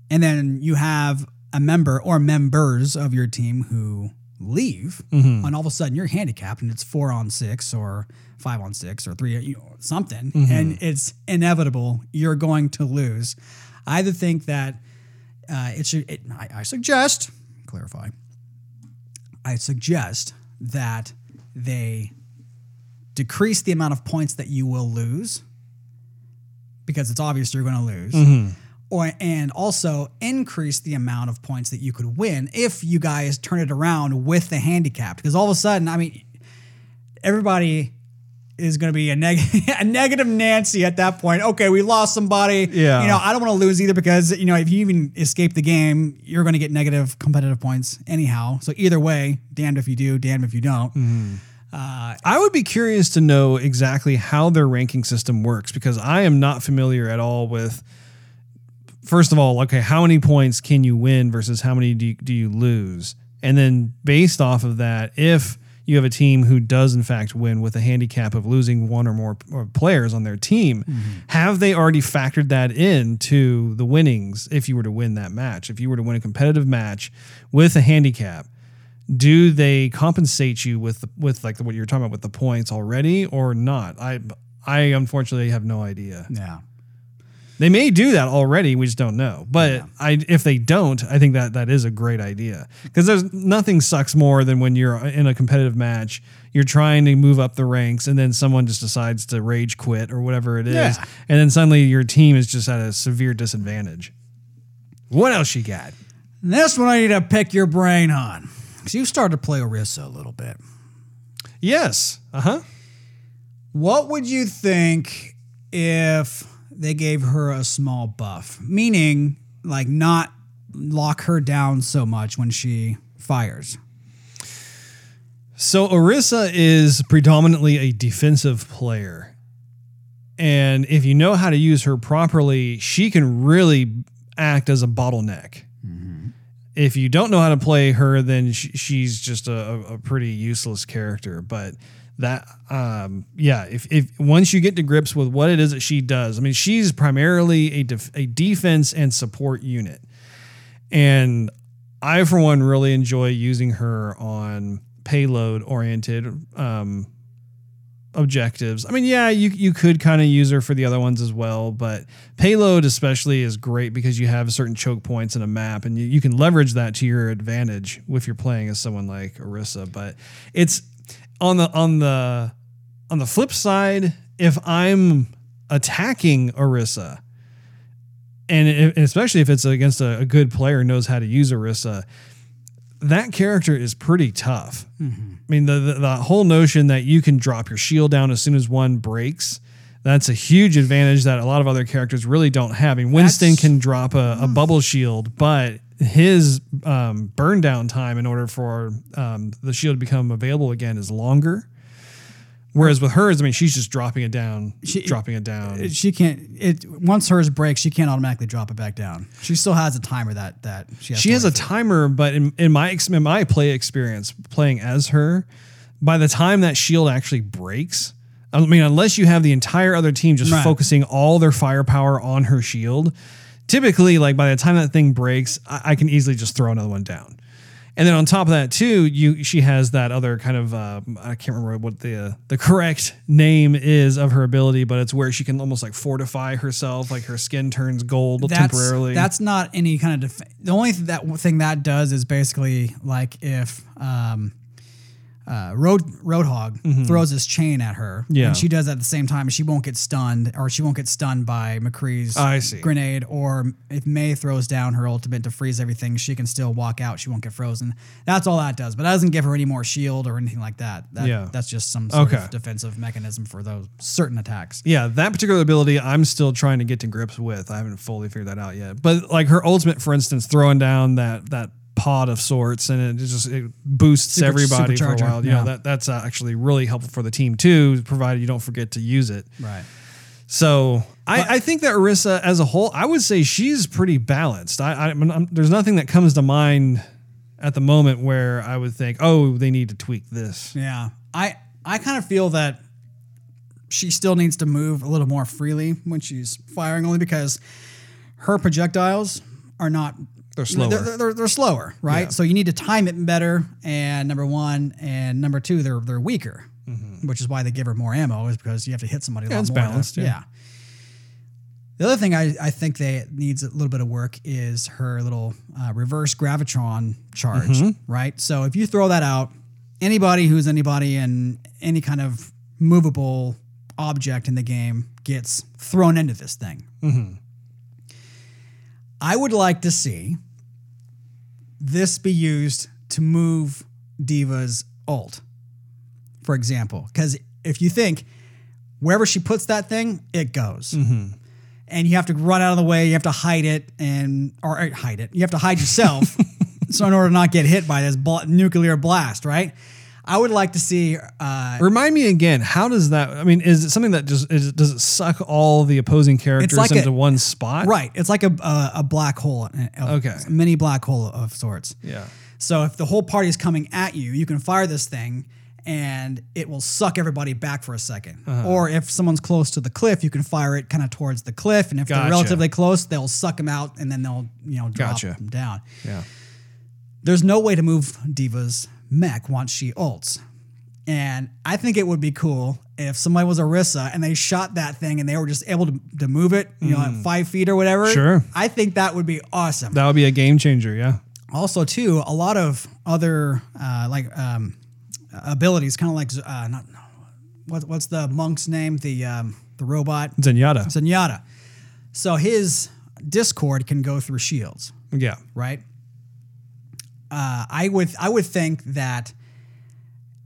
and then you have a member or members of your team who leave, mm-hmm. and all of a sudden you're handicapped and it's four on six or five on six or three, you know, something, mm-hmm. and it's inevitable you're going to lose. I either think that uh, it should, it, I, I suggest, clarify, I suggest that they decrease the amount of points that you will lose because it's obvious you're going to lose. Mm-hmm. Or and also increase the amount of points that you could win if you guys turn it around with the handicap. Because all of a sudden, I mean, everybody is going to be a, neg- a negative Nancy at that point. Okay, we lost somebody. Yeah. You know, I don't want to lose either because, you know, if you even escape the game, you're going to get negative competitive points anyhow. So either way, damned if you do, damned if you don't. Mm-hmm. Uh, I would be curious to know exactly how their ranking system works because I am not familiar at all with. First of all, okay, how many points can you win versus how many do you, do you lose? And then based off of that, if you have a team who does in fact win with a handicap of losing one or more players on their team, mm-hmm. have they already factored that in to the winnings if you were to win that match? If you were to win a competitive match with a handicap, do they compensate you with with like what you're talking about with the points already or not? I I unfortunately have no idea. Yeah. They may do that already, we just don't know. But I if they don't, I think that that is a great idea because there's nothing sucks more than when you're in a competitive match, you're trying to move up the ranks and then someone just decides to rage quit or whatever it is, Yeah. and then suddenly your team is just at a severe disadvantage. What else you got? This one I need to pick your brain on. Because you started to play Orisa a little bit. Yes. Uh-huh. What would you think if they gave her a small buff? Meaning, like, not lock her down so much when she fires. So Orisa is predominantly a defensive player. And if you know how to use her properly, she can really act as a bottleneck. Mm-hmm. If you don't know how to play her, then she's just a, a pretty useless character. But that, um, yeah, if, if once you get to grips with what it is that she does, I mean, she's primarily a, def- a defense and support unit. And I, for one, really enjoy using her on payload oriented um, objectives. I mean, yeah, you you could kind of use her for the other ones as well, but payload especially is great because you have certain choke points in a map, and you, you can leverage that to your advantage if you're playing as someone like Orisa. But it's on the on the on the flip side, if I'm attacking Orisa, and if, and especially if it's against a, a good player who knows how to use Orisa, that character is pretty tough. Mm-hmm. I mean, the, the the whole notion that you can drop your shield down as soon as one breaks. That's a huge advantage that a lot of other characters really don't have. I mean, Winston That's- can drop a, a mm. bubble shield, but his um, burn down time in order for um, the shield to become available again is longer. Whereas with hers, I mean, she's just dropping it down, She- dropping it down. She can't. It once hers breaks, she can't automatically drop it back down. She still has a timer that that she has. she has a for. timer, but in, in my in my play experience playing as her, by the time that shield actually breaks, I mean, unless you have the entire other team just Right. focusing all their firepower on her shield, typically, like by the time that thing breaks, I, I can easily just throw another one down. And then on top of that too, you she has that other kind of uh, I can't remember what the uh, the correct name is of her ability, but it's where she can almost like fortify herself, like her skin turns gold That's temporarily. that's not any kind of. Def- the only th- that thing that does is basically like if um, uh, Road Roadhog throws his chain at her, Mm-hmm. Yeah. and she does that at the same time, she won't get stunned, or she won't get stunned by McCree's grenade, or if Mei throws down her ultimate to freeze everything, she can still walk out. She won't get frozen. That's all that does, but that doesn't give her any more shield or anything like that. that Yeah. that's just some sort Okay. of defensive mechanism for those certain attacks. Yeah, that particular ability I'm still trying to get to grips with. I haven't fully figured that out yet. But like her ultimate, for instance, throwing down that that pod of sorts and it just it boosts Super- everybody for a while. You know, yeah. that that's uh, actually really helpful for the team too, provided you don't forget to use it. Right. So I, I think that Orisa as a whole, I would say she's pretty balanced. I, I I'm- there's nothing that comes to mind at the moment where I would think, oh, they need to tweak this. Yeah. I I kind of feel that she still needs to move a little more freely when she's firing only because her projectiles are not They're slower. They're, they're, they're slower, right? Yeah. So you need to time it better. And number one, and number two, they're they're weaker, which is why they give her more ammo, is because you have to hit somebody a Mm-hmm. Yeah, lot it's more. to- balanced, yeah. The other thing I, I think they needs a little bit of work is her little uh, reverse gravitron charge, Mm-hmm. right? So if you throw that out, anybody who's anybody in any kind of movable object in the game gets thrown into this thing. Mm-hmm. I would like to see this be used to move D.Va's ult, for example. Because if you think wherever she puts that thing, it goes. And you have to run out of the way, you have to hide it, and or uh, hide it. You have to hide yourself, so in order to not get hit by this bl- nuclear blast, right? I would like to see. Uh, Remind me again, how does that? I mean, is it something that just is, does it suck all the opposing characters like a- into one spot? right, it's like a a, a black hole, a, Okay. a mini black hole of sorts. Yeah. So if the whole party is coming at you, you can fire this thing and it will suck everybody back for a 2nd Uh-huh. Or if someone's close to the cliff, you can fire it kind of towards the cliff, and if Gotcha. they're relatively close, they'll suck them out and then they'll you know drop Gotcha. them down. Yeah. There's no way to move D.Va's mech once she ults. And I think it would be cool if somebody was Orisa and they shot that thing and they were just able to, to move it, you know, at five feet or whatever. Mm. Sure. I think that would be awesome That would be a game changer. Yeah. also too a lot of other uh, like um, abilities kind of like uh, not what, what's the monk's name the um, the robot Zenyatta. Zenyatta so his discord can go through shields Yeah. right uh, I would I would think that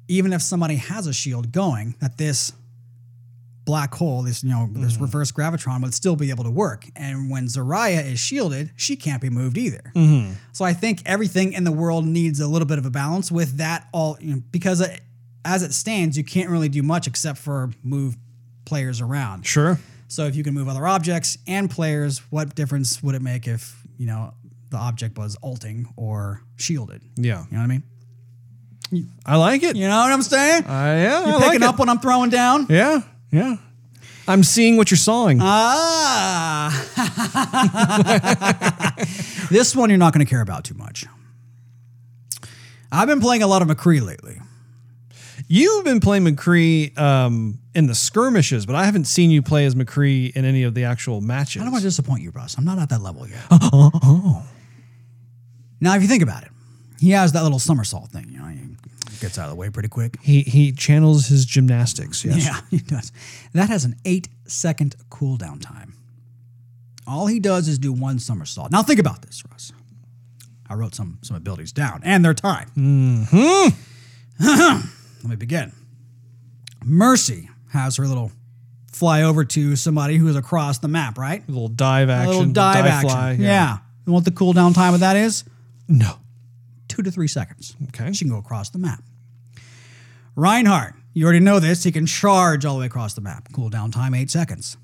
even if somebody has a shield going that this black hole this you know this reverse gravitron would still be able to work and when Zarya is shielded she can't be moved either so I think everything in the world needs a little bit of a balance with that all you know, because it, as it stands, you can't really do much except for move players around. Sure. So if you can move other objects and players, what difference would it make if you know the object was alting or shielded? Yeah. You know what I mean? I like it. You know what I'm saying? Uh, yeah. You're I like picking it. up what I'm throwing down. Yeah. Yeah. I'm seeing what you're sawing. Ah. this one you're not going to care about too much. I've been playing a lot of McCree lately. You've been playing McCree um, in the skirmishes, but I haven't seen you play as McCree in any of the actual matches. I don't want to disappoint you, Russ. I'm not at that level yet. Oh, Now, if you think about it, he has that little somersault thing. You know, he gets out of the way pretty quick. He he channels his gymnastics. Yes. Yeah, he does. That has an eight second cooldown time. All he does is do one somersault. Now, think about this, Russ. I wrote some some abilities down and their time. Mm-hmm. Let me begin. Mercy has her little fly over to somebody who is across the map, right? A little dive action. A little dive, action. fly. yeah. You know what the cooldown time of that is? No. Two to three seconds. Okay. She can go across the map. Reinhardt You already know this. He can charge all the way across the map. Cooldown time eight seconds.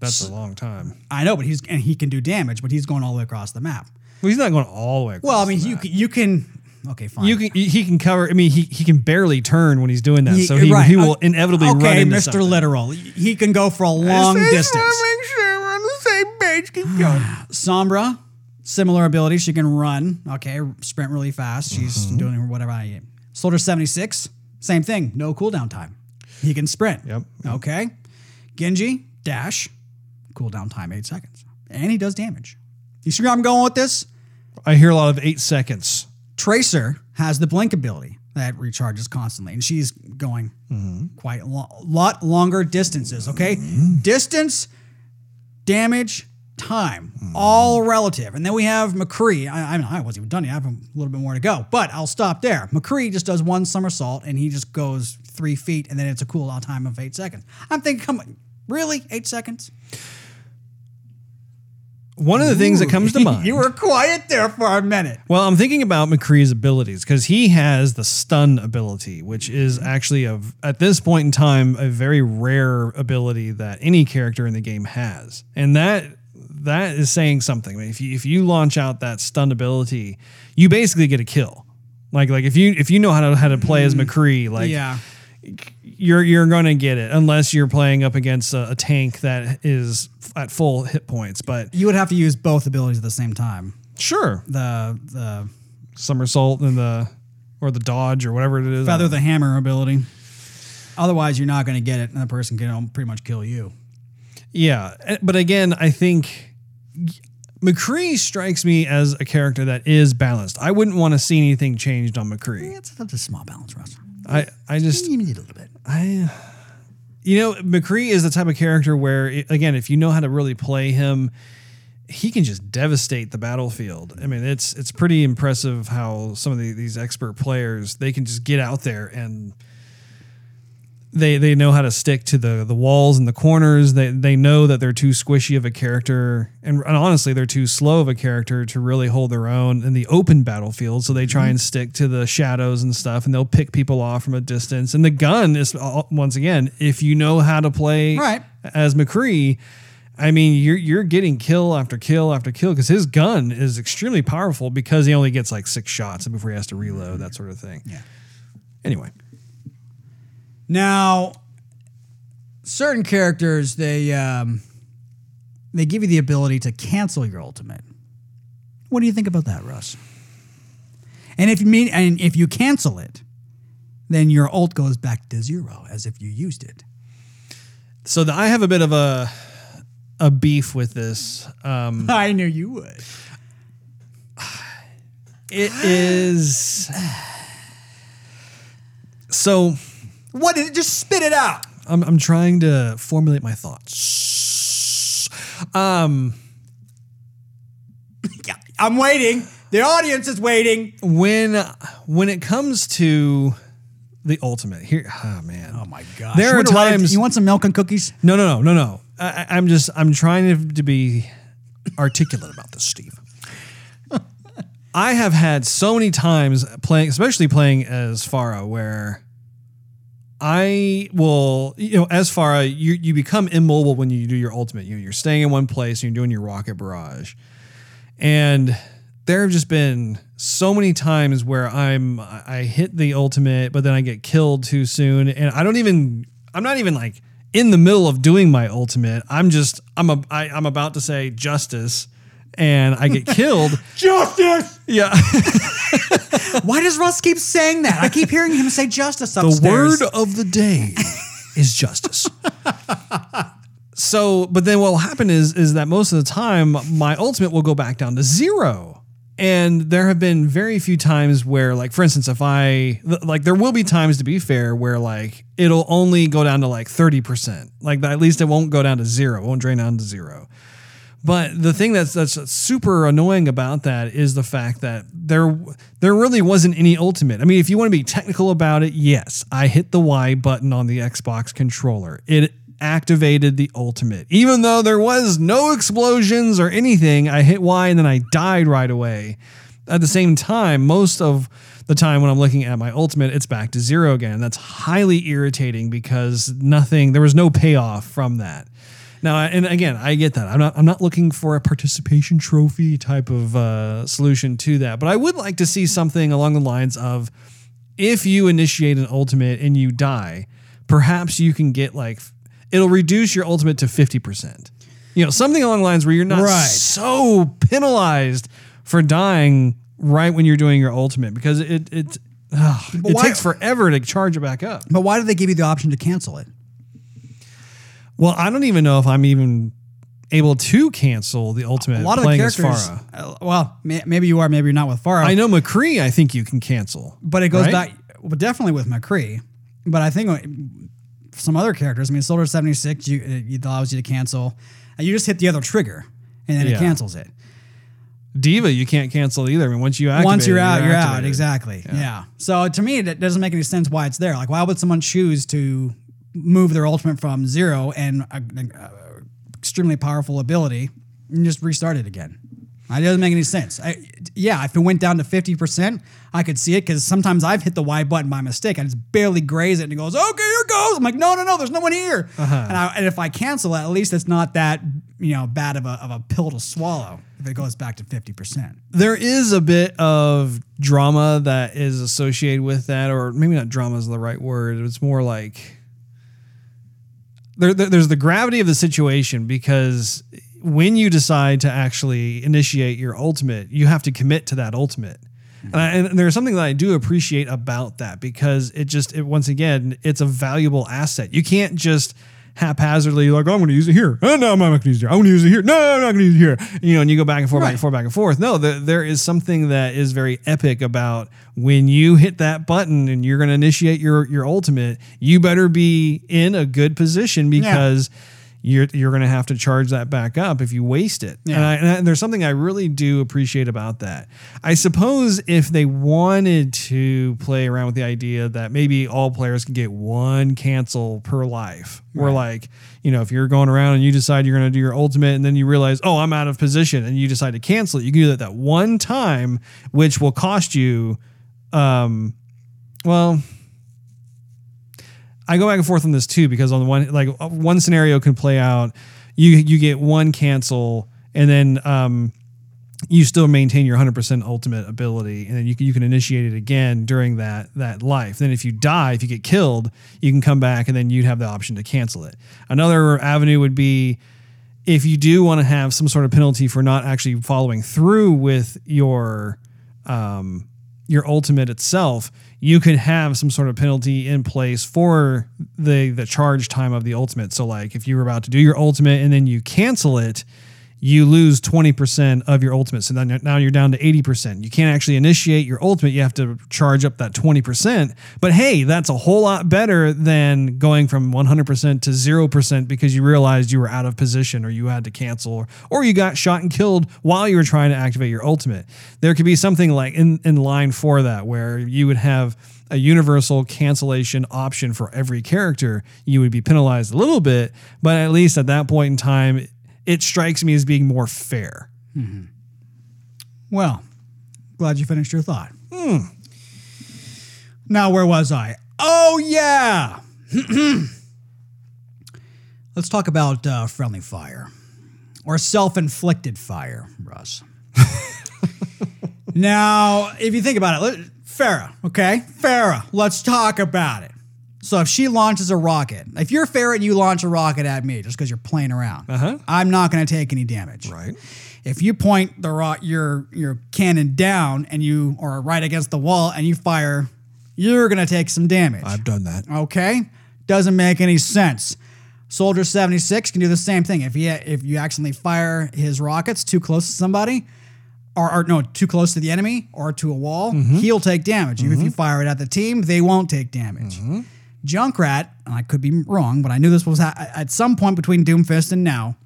That's a long time. I know, but he's and he can do damage, but he's going all the way across the map. Well, he's not going all the way. Well, I mean, you can, you can. Okay, fine. You can he can cover. I mean, he he can barely turn when he's doing that, He- so he, right. he will Uh, inevitably okay, run into Mr. something. Literal. He can go for a long distance. Make sure we're on the same page. Keep going. Sombra, similar ability. She can run. Okay, sprint really fast. She's Mm-hmm. doing whatever I am. Soldier 76, same thing. No cooldown time. He can sprint. Yep. Okay. Genji, dash, cooldown time eight seconds. And he does damage. You see where I'm going with this? I hear a lot of eight seconds. Tracer has the blink ability that recharges constantly, and she's going quite a lo- lot longer distances. Okay, distance, damage, time, hmm. all relative. And then we have McCree. I, I, I wasn't even done yet. I have a little bit more to go, but I'll stop there. McCree just does one somersault, and he just goes three feet, and then it's a cooldown time of eight seconds. I'm thinking, come on, really, eight seconds? One of the things that comes to mind. you were quiet there for a minute. Well, I'm thinking about McCree's abilities because he has the stun ability, which is actually a at this point in time a very rare ability that any character in the game has, and that that is saying something. I mean, if you if you launch out that stun ability, you basically get a kill. Like like if you if you know how to how to play as mm-hmm. McCree, like yeah. you're you're going to get it unless you're playing up against a, a tank that is at full hit points. But You would have to use both abilities at the same time. sure, The the somersault and the or the dodge or whatever it is. feather the hammer ability. Otherwise, you're not going to get it, and the person can pretty much kill you. Yeah, eh, but again, I think McCree strikes me as a character that is balanced. I wouldn't want to see anything changed on McCree. It's that's a small balance, Russ. I I just You need a little bit. I you know McCree is the type of character where it, again, if you know how to really play him, he can just devastate the battlefield. I mean, it's it's pretty impressive how some of the, these expert players they can just get out there and they they know how to stick to the the walls and the corners. They they know that they're too squishy of a character, and, and honestly, they're too slow of a character to really hold their own in the open battlefield. So they try and stick to the shadows and stuff, and they'll pick people off from a distance. And the gun is uh, once again, if you know how to play Right. as McCree. I mean, you're you're getting kill after kill after kill because his gun is extremely powerful because he only gets like six shots before he has to reload, that sort of thing. Yeah. Anyway, Now, certain characters they um, they give you the ability to cancel your ultimate. What do you think about that, Russ? And if you mean and if you cancel it, then your ult goes back to zero as if you used it. so the, I have a bit of a a beef with this. Um, I knew you would. it is so. What is it? Just spit it out. I'm I'm trying to formulate my thoughts. Um, Yeah, I'm waiting. The audience is waiting. when when it comes to the ultimate here, oh man, Oh my gosh. There are You wanna write- times- You want some milk and cookies? No, no, no, no, no. I, I- I'm just I'm trying to, to be articulate about this, Steve. I have had so many times playing, especially playing as Pharah, where I will, you know, as Pharah, you you become immobile when you do your ultimate. You you're staying in one place and you're doing your rocket barrage, and there have just been so many times where I'm I hit the ultimate, but then I get killed too soon, and I don't even I'm not even like in the middle of doing my ultimate. I'm just I'm a I, I'm about to say justice, and I get killed. Justice. yeah, Why does Russ keep saying that? I keep hearing him say justice the word of the day is justice. so, but then what will happen is is that most of the time my ultimate will go back down to zero. And there have been very few times where, like, for instance, if I, like, there will be times to be fair where, like, it'll only go down to like 30%. Like, at least it won't go down to zero, it won't drain down to zero. But the thing that's that's super annoying about that is the fact that there there really wasn't any ultimate. I mean, if you want to be technical about it, yes, I hit the Y button on the Xbox controller. It activated the ultimate. Even though there was no explosions or anything, I hit Y and then I died right away. at the same time, most of the time when I'm looking at my ultimate, it's back to zero again. That's highly irritating because nothing, there was no payoff from that. Now, and again, I get that. I'm not. I'm not looking for a participation trophy type of uh, solution to that, but I would like to see something along the lines of, if you initiate an ultimate and you die, perhaps you can get like, it'll reduce your ultimate to fifty percent. You know, something along the lines where you're not Right. so penalized for dying right when you're doing your ultimate because it it it why- takes forever to charge it back up. But why do they give you the option to cancel it? Well, I don't even know if I'm even able to cancel the ultimate A lot of the playing as characters. Pharah. uh, well, may, maybe you are, maybe you're not with Pharah. I know McCree. I think you can cancel, but it goes right? back. Well, definitely with McCree. But I think uh, some other characters. I mean, Soldier seventy six. You it allows you to cancel, and you just hit the other trigger, and then Yeah. it cancels it. D.Va, you can't cancel either. I mean, once you activate, Once you're out, you're out. activated. Exactly. Yeah. So to me, it doesn't make any sense why it's there. Like, why would someone choose to move their ultimate from zero and a, a- extremely powerful ability and just restart it again? It doesn't make any sense. I, yeah, if it went down to fifty percent, I could see it because sometimes I've hit the Y button by mistake. I just barely graze it, and it goes, "Okay, here it goes." I'm like, "No, no, no, there's no one here." Uh-huh. And, I, and if I cancel it, at least it's not that you know bad of a, of a pill to swallow if it goes back to fifty percent. There is a bit of drama that is associated with that, or maybe not drama is the right word. It's more like there, there- there's the gravity of the situation because when you decide to actually initiate your ultimate, you have to commit to that ultimate. And, I, and there's something that I do appreciate about that because it just, it, once again, it's a valuable asset. You can't just haphazardly like, oh, I'm going to use it here. Oh, no, I'm not going to use it here. I'm going to use it here. No, I'm not going to use it here. You know, and you go back and forth, back and forth, back and forth. No, there, there is something that is very epic about when you hit that button and you're going to initiate your your ultimate. You better be in a good position because. You're, you're going to have to charge that back up if you waste it. And, I, and, I- and there's something I really do appreciate about that. I suppose if they wanted to play around with the idea that maybe all players can get one cancel per life, where like, you know, if you're going around and you decide you're going to do your ultimate and then you realize, oh, I'm out of position and you decide to cancel it, you can do that that one time, which will cost you, um, well, I go back and forth on this too because on the one like uh, one scenario can play out, you you get one cancel and then um, you still maintain your 100% ultimate ability and then you can, you can initiate it again during that that life. Then if you die, if you get killed, you can come back and then you'd have the option to cancel it. Another avenue would be if you do want to have some sort of penalty for not actually following through with your um, your ultimate itself, you could have some sort of penalty in place for the the charge time of the ultimate. So like if you were about to do your ultimate and then you cancel it, you lose 20% of your ultimate. So then now you're down to 80%. You can't actually initiate your ultimate. You have to charge up that 20%. But hey, that's a whole lot better than going from 100% to 0% because you realized you were out of position or you had to cancel or, or you got shot and killed while you were trying to activate your ultimate. There could be something like in, in line for that where you would have a universal cancellation option for every character. You would be penalized a little bit, but at least at that point in time, it strikes me as being more fair. Well, glad you finished your thought. Now, where was I? Oh, yeah. Let's talk about uh, friendly fire or self inflicted fire, Russ. now, if you think about it, let, Pharah, okay? Pharah, let's talk about it. So if she launches a rocket, if you're Pharah and you launch a rocket at me just because you're playing around, Uh-huh. I'm not going to take any damage. Right. If you point the rock your your cannon down and you or right against the wall and you fire, you're gonna take some damage. I've done that. okay, doesn't make any sense. Soldier 76 can do the same thing. If he if you accidentally fire his rockets too close to somebody, or, or no, too close to the enemy or to a wall, mm-hmm. he'll take damage. Even If you mm-hmm. fire it at the team, they won't take damage. Mm-hmm. Junkrat, and I could be wrong, but I knew this was ha- at some point between Doomfist and now.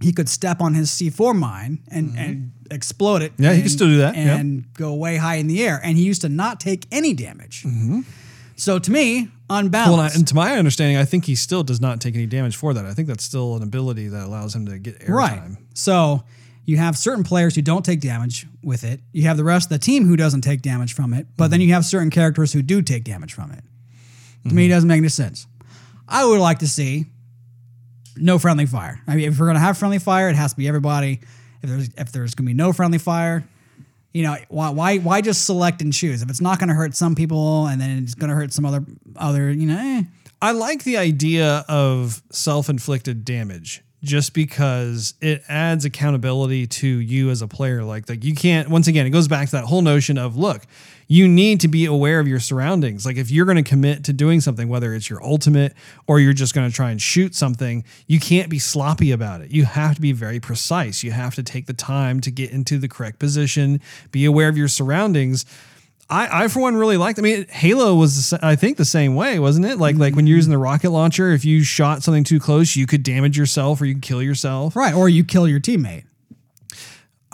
He could step on his C4 mine and, mm-hmm. and explode it. Yeah, he and- can still do that. And go way high in the air. And he used to not take any damage. Mm-hmm. So to me, unbalanced. Well, and to my understanding, I think he still does not take any damage for that. I think that's still an ability that allows him to get airtime. Right. So You have certain players who don't take damage with it. You have the rest of the team who doesn't take damage from it. But mm-hmm. then you have certain characters who do take damage from it. To me, it doesn't make any sense. I would like to see no friendly fire. I mean, if we're gonna have friendly fire, it has to be everybody. If there's if there's gonna be no friendly fire, you know, why why why just select and choose? If it's not gonna hurt some people and then it's gonna hurt some other other, you know, eh. I like the idea of self inflicted damage just because it adds accountability to you as a player. Like, like you can't, once again, it goes back to that whole notion of look, you need to be aware of your surroundings. Like, if you're going to commit to doing something, whether it's your ultimate or you're just going to try and shoot something, you can't be sloppy about it. You have to be very precise. You have to take the time to get into the correct position, be aware of your surroundings. I, I for one really liked. I mean, Halo was I think the same way, wasn't it? Like like when you're mm-hmm. using the rocket launcher, if you shot something too close, you could damage yourself or you could kill yourself. right, or you kill your teammate.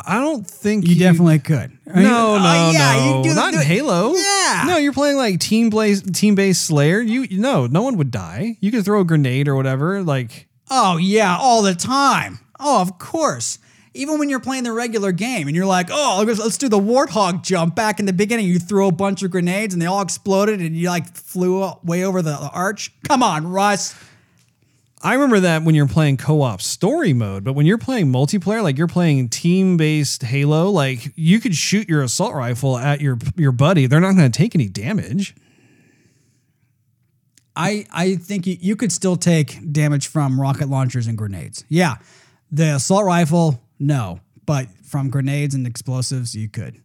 I don't think You, definitely could. I mean, No, oh, no, uh, yeah, no, you do not do in it. Halo. Yeah. no, you're playing like team blaze, team based Slayer. You no, no one would die. You could throw a grenade or whatever. Like Oh yeah, all the time. Oh, of course. Even when you're playing the regular game and you're like, oh, let's, let's do the warthog jump. Back in the beginning, you throw a bunch of grenades and they all exploded and you like flew way over the, the arch. Come on, Russ. I remember that when you're playing co-op story mode, but when you're playing multiplayer, like you're playing team-based Halo, like you could shoot your assault rifle at your your buddy. They're not going to take any damage. I I think you, you could still take damage from rocket launchers and grenades. Yeah, the assault rifle, no, but from grenades and explosives, you could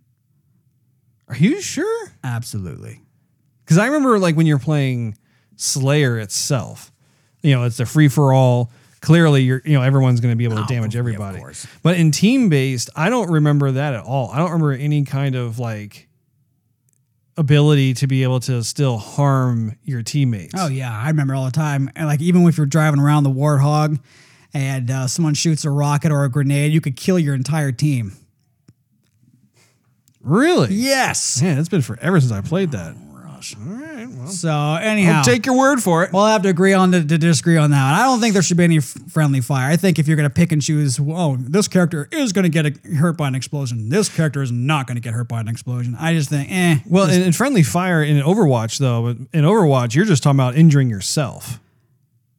Are you sure? absolutely. Because I remember like when you're playing Slayer itself, you know, it's a free for all. Clearly, you're you know everyone's going to be able to Oh, damage everybody. course. But in team based, I don't remember that at all. I don't remember any kind of like ability to be able to still harm your teammates. Oh yeah, I remember all the time. And like even if you're driving around the warthog and uh, someone shoots a rocket or a grenade, you could kill your entire team. really? Yes. Man, it's been forever since I played that. So anyhow, I'll take your word for it. we'll have to agree on to, to disagree on that. I don't think there should be any f- friendly fire. I think if you're going to pick and choose, oh, this character is going to get a, hurt by an explosion. This character is not going to get hurt by an explosion. I just think, eh. Well, in, in friendly fire in Overwatch, though, in Overwatch, you're just talking about injuring yourself.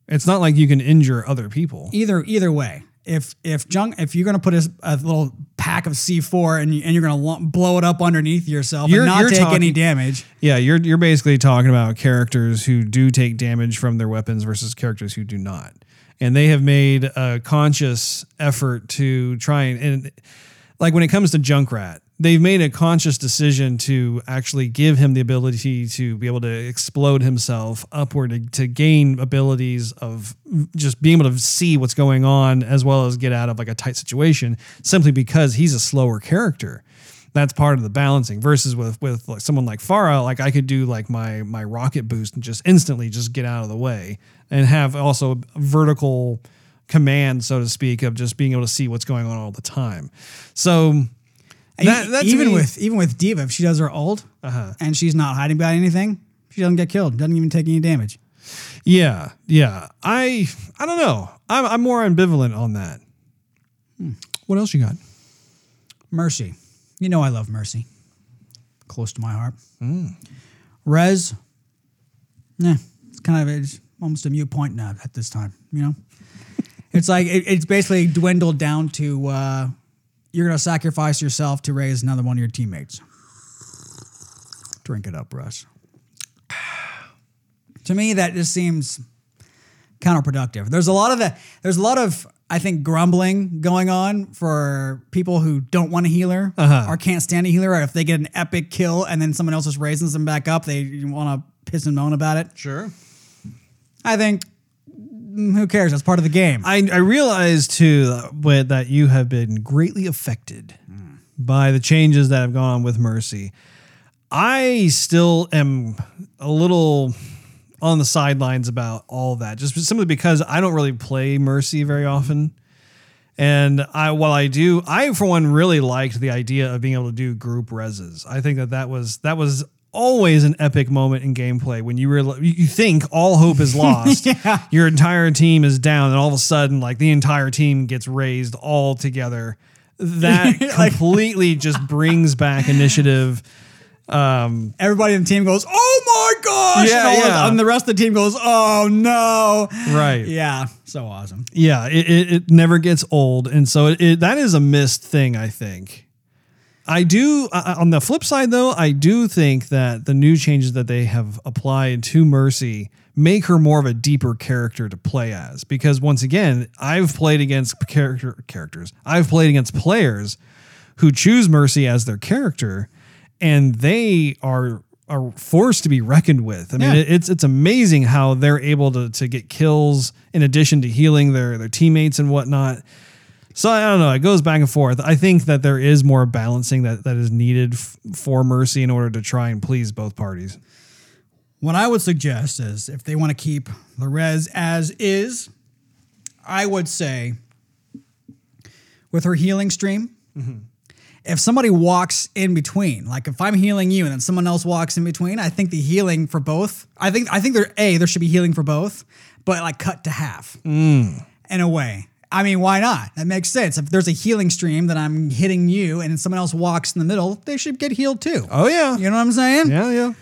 It's not like you can injure other people. either either way if if junk if you're gonna put a, a little pack of c4 and, you, and you're gonna lo- blow it up underneath yourself You're- and not take any damage Yeah, you're you're basically talking about characters who do take damage from their weapons versus characters who do not. And they have made a conscious effort to try and, and like when it comes to Junkrat, they've made a conscious decision to actually give him the ability to be able to explode himself upward to, to gain abilities of just being able to see what's going on as well as get out of like a tight situation simply because he's a slower character. That's part of the balancing versus with with like someone like Pharah like I could do like my my rocket boost and just instantly just get out of the way and have also vertical command so to speak of just being able to see what's going on all the time. So that, that to even me- with even with D.Va if she does her ult Uh-huh. and she's not hiding behind anything she doesn't get killed doesn't even take any damage. Yeah yeah. I I don't know. I'm, I'm more ambivalent on that. What else you got? Mercy. You know i love mercy. Close to my heart. Hmm. res yeah it's kind of it's almost a mute point now at this time you know? It's like it, it's basically dwindled down to uh, you're gonna sacrifice yourself to raise another one of your teammates. Drink it up russ. To me that just seems counterproductive. There's a lot of that there's a lot of i think grumbling going on for people who don't want a healer uh-huh. or can't stand a healer or if they get an epic kill and then someone else just raises them back up they want to piss and moan about it. Sure. I think who cares that's part of the game I, I realize too that, that you have been greatly affected by the changes that have gone on with Mercy. I still am a little on the sidelines about all that, just simply because I don't really play Mercy very often. And I, while I do, I for one really liked the idea of being able to do group reses. I think that that was that was always an epic moment in gameplay when you realize you think all hope is lost, Yeah. your entire team is down, and all of a sudden, like the entire team gets raised all together. that like, completely just brings back initiative. Um, Everybody in the team goes, "Oh my gosh!" Yeah, and, of- and the rest of the team goes, "Oh no!" Right. Yeah, so awesome. Yeah, it, it, it never gets old, and so it, it that is a missed thing. I think. I do. Uh, on the flip side, though, I do think that the new changes that they have applied to Mercy make her more of a deeper character to play as. Because once again, I've played against character characters. I've played against players who choose Mercy as their character, and they are are forced to be reckoned with. I mean, Yeah. it's it's amazing how they're able to to get kills in addition to healing their their teammates and whatnot. So I don't know. It goes back and forth. I think that there is more balancing that that is needed f- for Mercy in order to try and please both parties. What I would suggest is if they want to keep the res as is, I would say with her healing stream, mm-hmm. if somebody walks in between, like if I'm healing you and then someone else walks in between, I think the healing for both, I think I think there a there should be healing for both, but like cut to half mm. in a way. I mean, why not? That makes sense. If there's a healing stream that I'm hitting you and someone else walks in the middle, they should get healed too. Oh yeah, You know what I'm saying? yeah, yeah.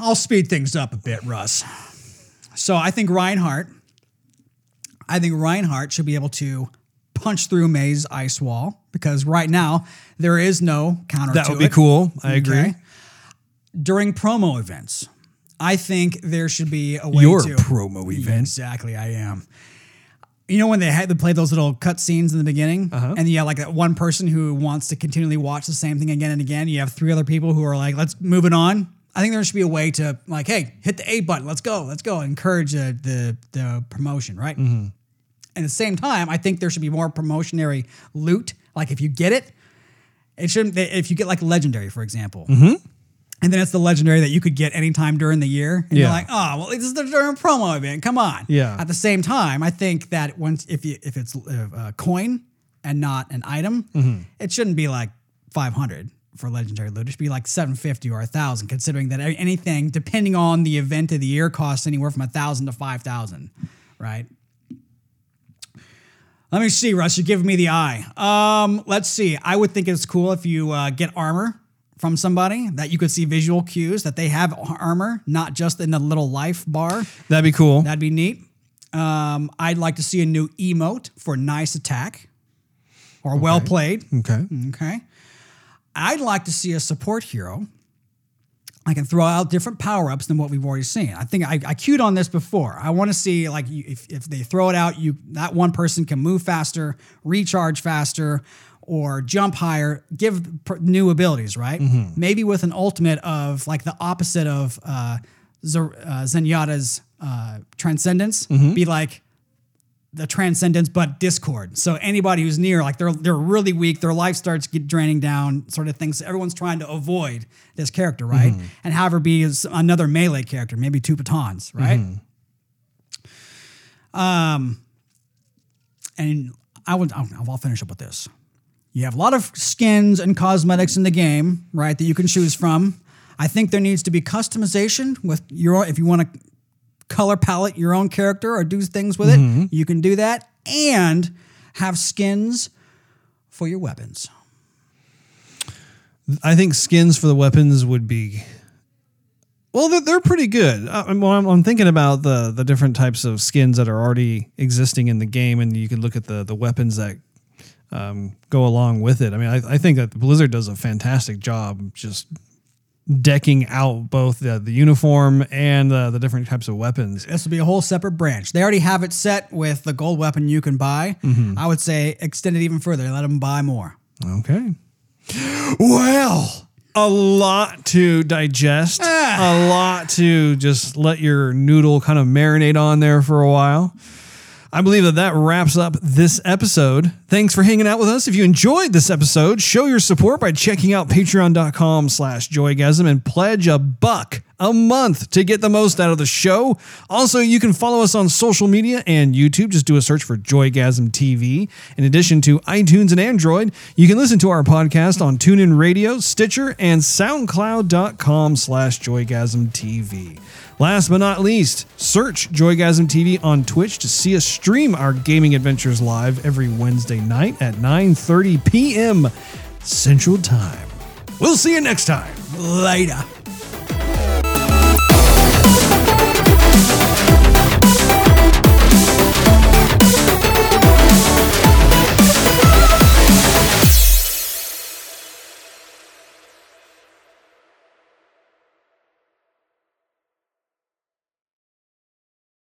I'll speed things up a bit, Russ. So I think Reinhardt, I think Reinhardt should be able to punch through Mei's ice wall because right now there is no counter. That would be it. cool. I agree. During promo events, I think there should be a way Your to promo event. Exactly, I am. You know when they had to play those little cut scenes in the beginning, Uh-huh. and you have like that one person who wants to continually watch the same thing again and again. You have three other people who are like, "Let's move it on." I think there should be a way to like, "Hey, hit the A button. Let's go. Let's go." Encourage uh, the the promotion, right? Mm-hmm. At the same time, I think there should be more promotionary loot. Like if you get it, it shouldn't. If you get like legendary, for example, and then it's the legendary that you could get anytime during the year, and you're like, oh, well, this is the during promo event. Come on. Yeah. At the same time, I think that once if you if it's a, a coin and not an item, Mm-hmm. it shouldn't be like 500 for legendary loot. It should be like 750 or a thousand, considering that anything depending on the event of the year costs anywhere from a thousand to five thousand, right? Let me see, Russ. You're giving me the eye. Um, let's see. I would think it's cool if you uh, get armor from somebody that you could see visual cues that they have armor, not just in the little life bar. That'd be cool. That'd be neat. Um, I'd like to see a new emote for nice attack or well played. okay. Okay. I'd like to see a support hero. I can throw out different power ups than what we've already seen. I think I, I cued on this before. I want to see like if, if they throw it out, you that one person can move faster, recharge faster, or jump higher, give new abilities. Right? Maybe with an ultimate of like the opposite of uh, Zer- uh, Zenyatta's uh, transcendence, be like the transcendence but discord. So anybody who's near like they're they're really weak their life starts get draining down sort of things everyone's trying to avoid this character right? And have her be as another melee character maybe two batons right? Um and i would I'll, I'll finish up with this you have a lot of skins and cosmetics in the game right that you can choose from i think there needs to be customization with your if you want to color palette your own character or do things with it, mm-hmm. you can do that and have skins for your weapons. I think skins for the weapons would be. Well, they're, they're pretty good. Uh, I'm, I'm I'm thinking about the the different types of skins that are already existing in the game, and you can look at the the weapons that um, go along with it. I mean, I, I think that Blizzard does a fantastic job just decking out both the, the uniform and uh, the different types of weapons. This will be a whole separate branch. They already have it set with the gold weapon you can buy. I would say extend it even further. Let them buy more. Okay. Well, a lot to digest, a lot to just let your noodle kind of marinate on there for a while. I believe that that wraps up this episode. Thanks for hanging out with us. If you enjoyed this episode, show your support by checking out patreon.com slash joygasm and pledge a buck a month to get the most out of the show. Also, you can follow us on social media and YouTube. Just do a search for Joygasm TV. In addition to iTunes and Android, you can listen to our podcast on TuneIn Radio, Stitcher, and SoundCloud.com slash Joygasm TV. Last but not least, search Joygasm TV on Twitch to see us stream our gaming adventures live every Wednesday night at 9:30 p.m. Central Time. We'll see you next time. Later. Peace.